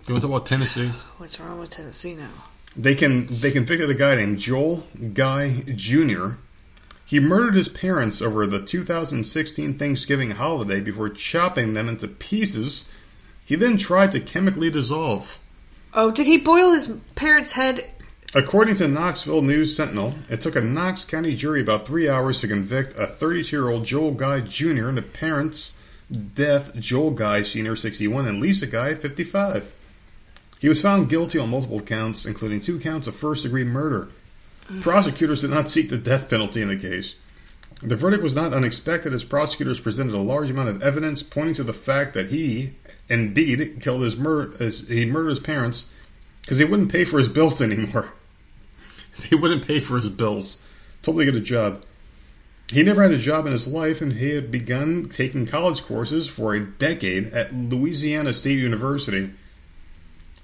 Can we talk about Tennessee? what's wrong with Tennessee now? They can they convicted a guy named Joel Guy Jr. He murdered his parents over the 2016 Thanksgiving holiday before chopping them into pieces. He then tried to chemically dissolve. Oh, did he boil his parents' head? According to Knoxville News Sentinel, it took a Knox County jury about three hours to convict a 32-year-old Joel Guy Jr. and the parents' death, Joel Guy Sr., 61, and Lisa Guy, 55. He was found guilty on multiple counts, including two counts of first-degree murder. Prosecutors did not seek the death penalty in the case. The verdict was not unexpected as prosecutors presented a large amount of evidence pointing to the fact that he indeed killed his he murdered his parents because he wouldn't pay for his bills anymore. He wouldn't pay for his bills. Totally get a job. He never had a job in his life, and he had begun taking college courses for a decade at Louisiana State University.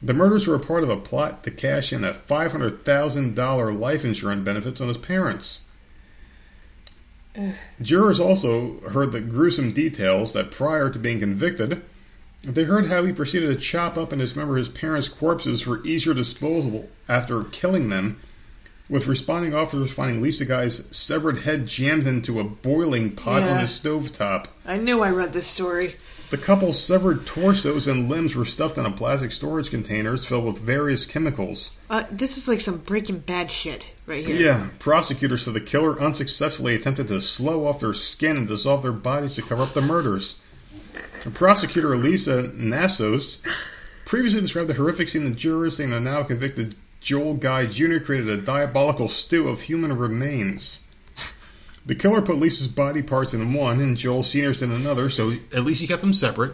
The murders were a part of a plot to cash in a $500,000 life insurance benefits on his parents. Jurors also heard the gruesome details that prior to being convicted, they heard how he proceeded to chop up and dismember his parents' corpses for easier disposal after killing them, with responding officers finding Lisa Guy's severed head jammed into a boiling pot on Yeah. the stovetop. I knew I read this story. The couple's severed torsos and limbs were stuffed in a plastic storage containers filled with various chemicals. Uh, this is like some Breaking Bad shit right here. Yeah, prosecutors said the killer unsuccessfully attempted to slow off their skin and dissolve their bodies to cover up the murders. Prosecutor Elisa Nassios previously described the horrific scene to jurors, saying the now convicted Joel Guy Jr. created a diabolical stew of human remains. The killer put Lisa's body parts in one and Joel Sr.'s in another, so at least he kept them separate.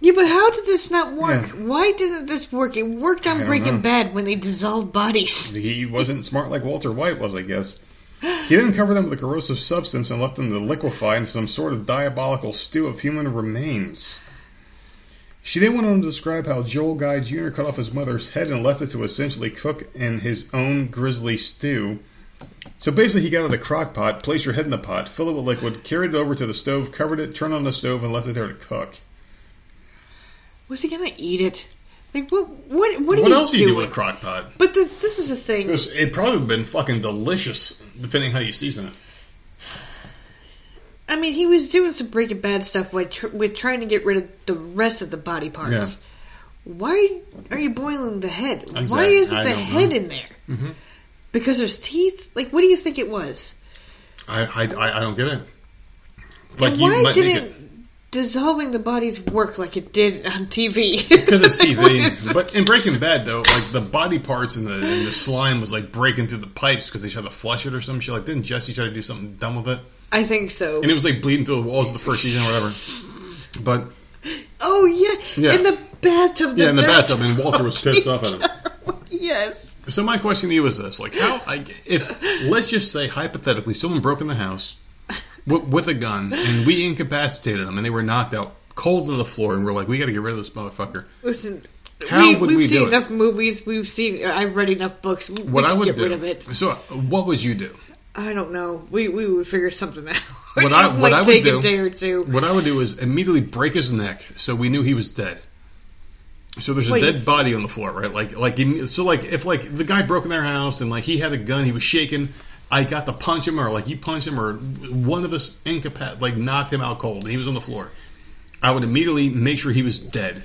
Yeah, but how did this not work? Yeah. Why didn't this work? It worked on Breaking know. Bad when they dissolved bodies. He wasn't smart like Walter White was, I guess. He then covered them with a corrosive substance and left them to liquefy in some sort of diabolical stew of human remains. She then went on to describe how Joel Guy Jr. cut off his mother's head and left it to essentially cook in his own grisly stew. So basically, he got out a crock pot, placed your head in the pot, filled it with liquid, carried it over to the stove, covered it, turned on the stove, and left it there to cook. Was he gonna eat it? Like what? What? What, What else do you do with a crock pot? But the, this is a thing. It, was, it probably would have been fucking delicious, depending how you season it. I mean, he was doing some Breaking Bad stuff with, tr- with trying to get rid of the rest of the body parts. Yeah. Why are you boiling the head? Why isn't the head know. in there? Mm-hmm. Because there's teeth. Like, what do you think it was? I, I, I I don't get it. Like and why didn't it- dissolving the bodies work like it did on TV? because Like, TV. but in Breaking Bad, though, like the body parts and the and the slime was like breaking through the pipes because they tried to flush it or some shit. Like, didn't Jesse try to do something dumb with it? I think so. And it was like bleeding through the walls of the first season or whatever. But oh yeah. Yeah. in the bathtub. yeah, in the bathtub, and Walter was pissed off at him. yes. So my question to you is this: like, how? I, if let's just say hypothetically, someone broke in the house with, with a gun, and we incapacitated them, and they were knocked out cold to the floor, and we're like, we got to get rid of this motherfucker. Listen. How we, would we've we seen do it? enough movies. We've seen. I've read enough books. We What I would get do. rid of it. So, what would you do? I don't know. We we would figure something out. What I- what might I would take do- a day or two. What I would do is immediately break his neck, so we knew he was dead. So there's a Wait, dead body on the floor, right? Like, like so, like if like the guy broke in their house and like he had a gun, he was shaking. I got to punch him, or like you punch him, or one of us incapac like knocked him out cold, and he was on the floor. I would immediately make sure he was dead.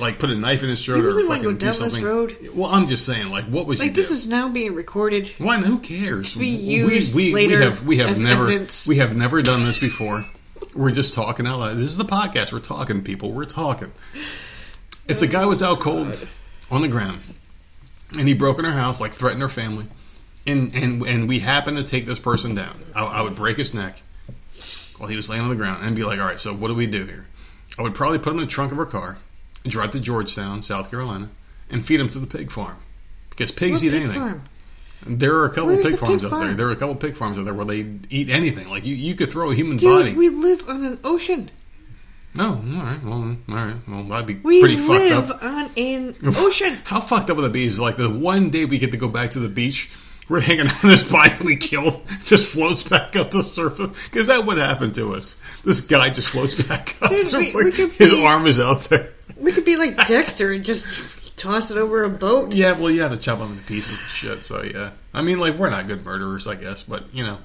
Like put a knife in his throat You really or fucking do something. road? Well, I'm just saying, like, what you Like do? this is now being recorded. Why? Who cares? To be used we, we, later we have we have never evidence. we have never done this before. We're just talking out loud. This is the podcast. We're talking, people. We're talking. If the guy was out cold on the ground and he broke in our house, like threatened our family, and and and we happened to take this person down, I, I would break his neck while he was laying on the ground and be like, "All right, so what do we do here?" I would probably put him in the trunk of our car, and drive to Georgetown, South Carolina, and feed him to the pig farm because pigs What eat pig anything. farm? There are a couple Where's pig farms pig out there. farm? There are a couple pig farms out there where they eat anything. Like you, you could throw a human Dude, body. we live on an ocean. No, all right, well, all right, well, that'd be We pretty fucked live up. on an ocean. How fucked up would that be? Is like the one day we get to go back to the beach, we're hanging on this body we killed, just floats back up the surface. Because that would happen to us. This guy just floats back up. Dude, we- we like could his be- arm is out there. We could be like Dexter and just toss it over a boat. Yeah, well, you have to chop him into pieces and shit. So yeah, I mean, like we're not good murderers, I guess, but you know,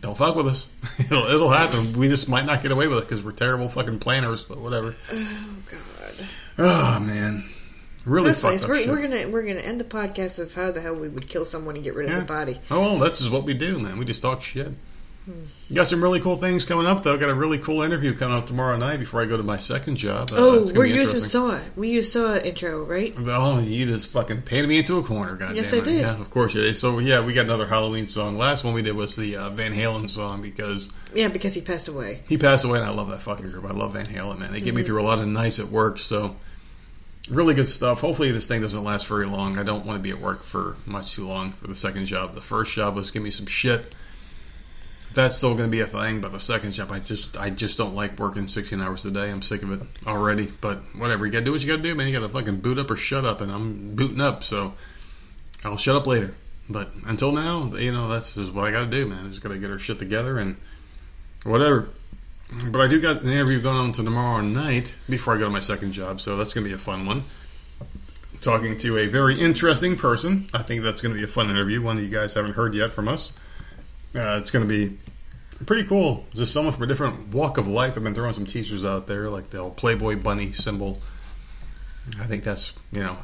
don't fuck with us. It'll, it'll happen. We just might not get away with it because we're terrible fucking planners. But whatever. Oh God. Oh man, really That's fucked nice. up We're, we're gonna we're gonna end the podcast of how the hell we would kill someone and get rid of the body. Oh, well, that's just what we do, man. We just talk shit. You got some really cool things coming up, though. Got a really cool interview coming up tomorrow night before I go to my second job. Uh, Oh, we're using. Saw. We use Saw intro, right? Oh, you just fucking painted me into a corner, goddamn Yes, I it. did. Yeah, of course you did. So yeah, we got another Halloween song. Last one we did was the uh, Van Halen song because Yeah, because he passed away. he passed away, and I love that fucking group. I love Van Halen, man. They get me through a lot of nights at work, so really good stuff. Hopefully, this thing doesn't last very long. I don't want to be at work for much too long for the second job. The first job was give me some shit. That's still going to be a thing, but the second job, I just, I just don't like working 16 hours a day. I'm sick of it already. But whatever, you got to do what you got to do, man. You got to fucking boot up or shut up, and I'm booting up, so I'll shut up later. But until now, you know, that's just what I got to do, man. I just got to get our shit together and whatever. But I do got an interview going on to tomorrow night before I go to my second job, so that's going to be a fun one. Talking to a very interesting person. I think that's going to be a fun interview, one that you guys haven't heard yet from us. Uh, it's going to be pretty cool. Just someone from a different walk of life. I've been throwing some T-shirts out there, like the old Playboy bunny symbol. I think that's you know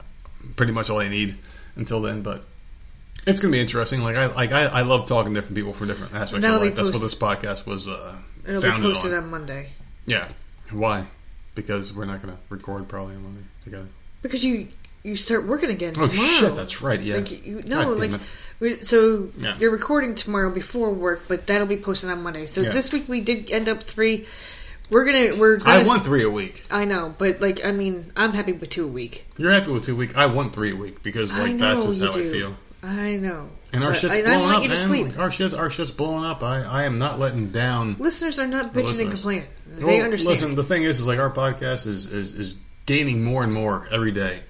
pretty much all I need until then. But it's gonna be interesting. Like I like I, I love talking to different people from different aspects of That'll be life. That's what this podcast was uh, It'll be posted on. on Monday Yeah. Why? Because we're not gonna record probably on Monday together. because you you start working again Oh tomorrow. shit, that's right. Yeah. Like you, no, God damn like it. we, so Yeah. you're recording tomorrow before work, but that'll be posted on Monday. So Yeah. this week we did end up three. We're gonna we're gonna. I s- want three a week. I know, but like I mean, I'm happy with two a week. You're happy with two a week. I want three a week because I like know that's just you how do. I feel. I know. And our But shit's I, I blowing want up, you to man. sleep. Like, our shit's our shit's blowing up. I, I am not letting down. Listeners are not bitching listeners. and complaining. They Well, understand. Listen, the thing is, is like our podcast is, is is gaining more and more every day.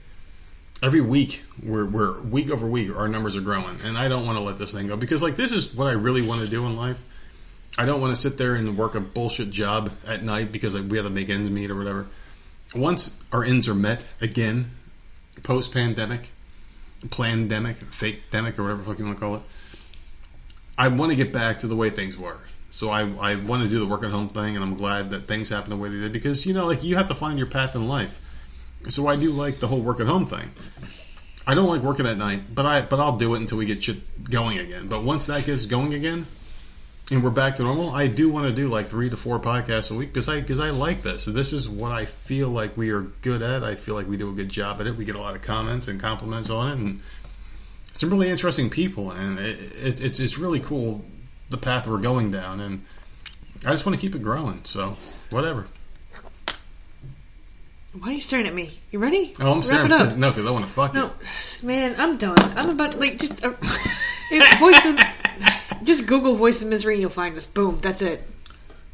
Every week, we're we're week over week, our numbers are growing, and I don't want to let this thing go because like this is what I really want to do in life. I don't want to sit there and work a bullshit job at night because like, we have to make ends meet or whatever. Once our ends are met again, post pandemic, fake demic, or whatever fuck you want to call it, I want to get back to the way things were. So I, I want to do the work at home thing, and I'm glad that things happened the way they did because you know, like you have to find your path in life. So I do like the whole work at home thing. I don't like working at night, but I but I'll do it until we get shit going again. But once that gets going again, and we're back to normal, I do want to do like three to four podcasts a week because I because I like this. This is what I feel like we are good at. I feel like we do a good job at it. We get a lot of comments and compliments on it, and some really interesting people, and it, it's it's it's really cool the path we're going down, and I just want to keep it growing. So whatever. Why are you staring at me? You ready? Oh, I'm Wrap staring. it up. No, because I want to fuck No, man, I'm done. I'm about like just uh, voice of, just Google voice of misery and you'll find us. Boom, that's it.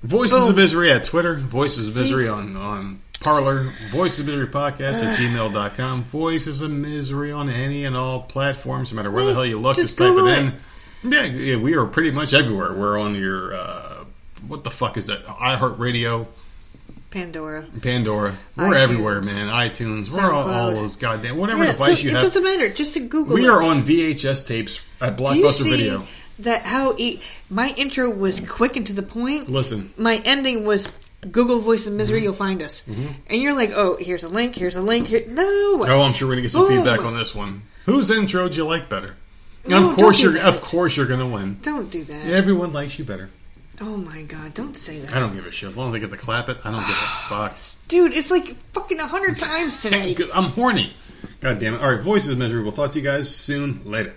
Voices Boom. of Misery at Twitter, Voices of See? Misery on, on Parler, Voices of Misery Podcast at gmail.com, Voices of Misery on any and all platforms, no matter where the hell you look, just just type Google it in. Yeah, yeah, we are pretty much everywhere. We're on your, uh, what the fuck is that? iHeartRadio, Pandora. Pandora. We're iTunes. everywhere, man. iTunes. We're on all those goddamn, whatever Yeah, device so you it have. It doesn't matter. Just to Google. We it. are on VHS tapes at Do you Blockbuster see Video. that? How e- my intro was quick and to the point. Listen, My ending was Google voice of Mm-hmm. misery. You'll find us. And you're like, oh, here's a link. Here's a link. Here. No. Oh, I'm sure we're gonna get some Boom. feedback on this one. Whose intro do you like better? No, of course you're. that. Of course you're gonna win. Don't do that. Everyone likes you better. Oh my god! Don't say that. I don't give a shit. As long as I get to clap it, I don't give a fuck. Dude, it's like fucking a hundred times today. I'm horny. God damn it. All right, voices of misery. We'll talk to you guys soon. Later.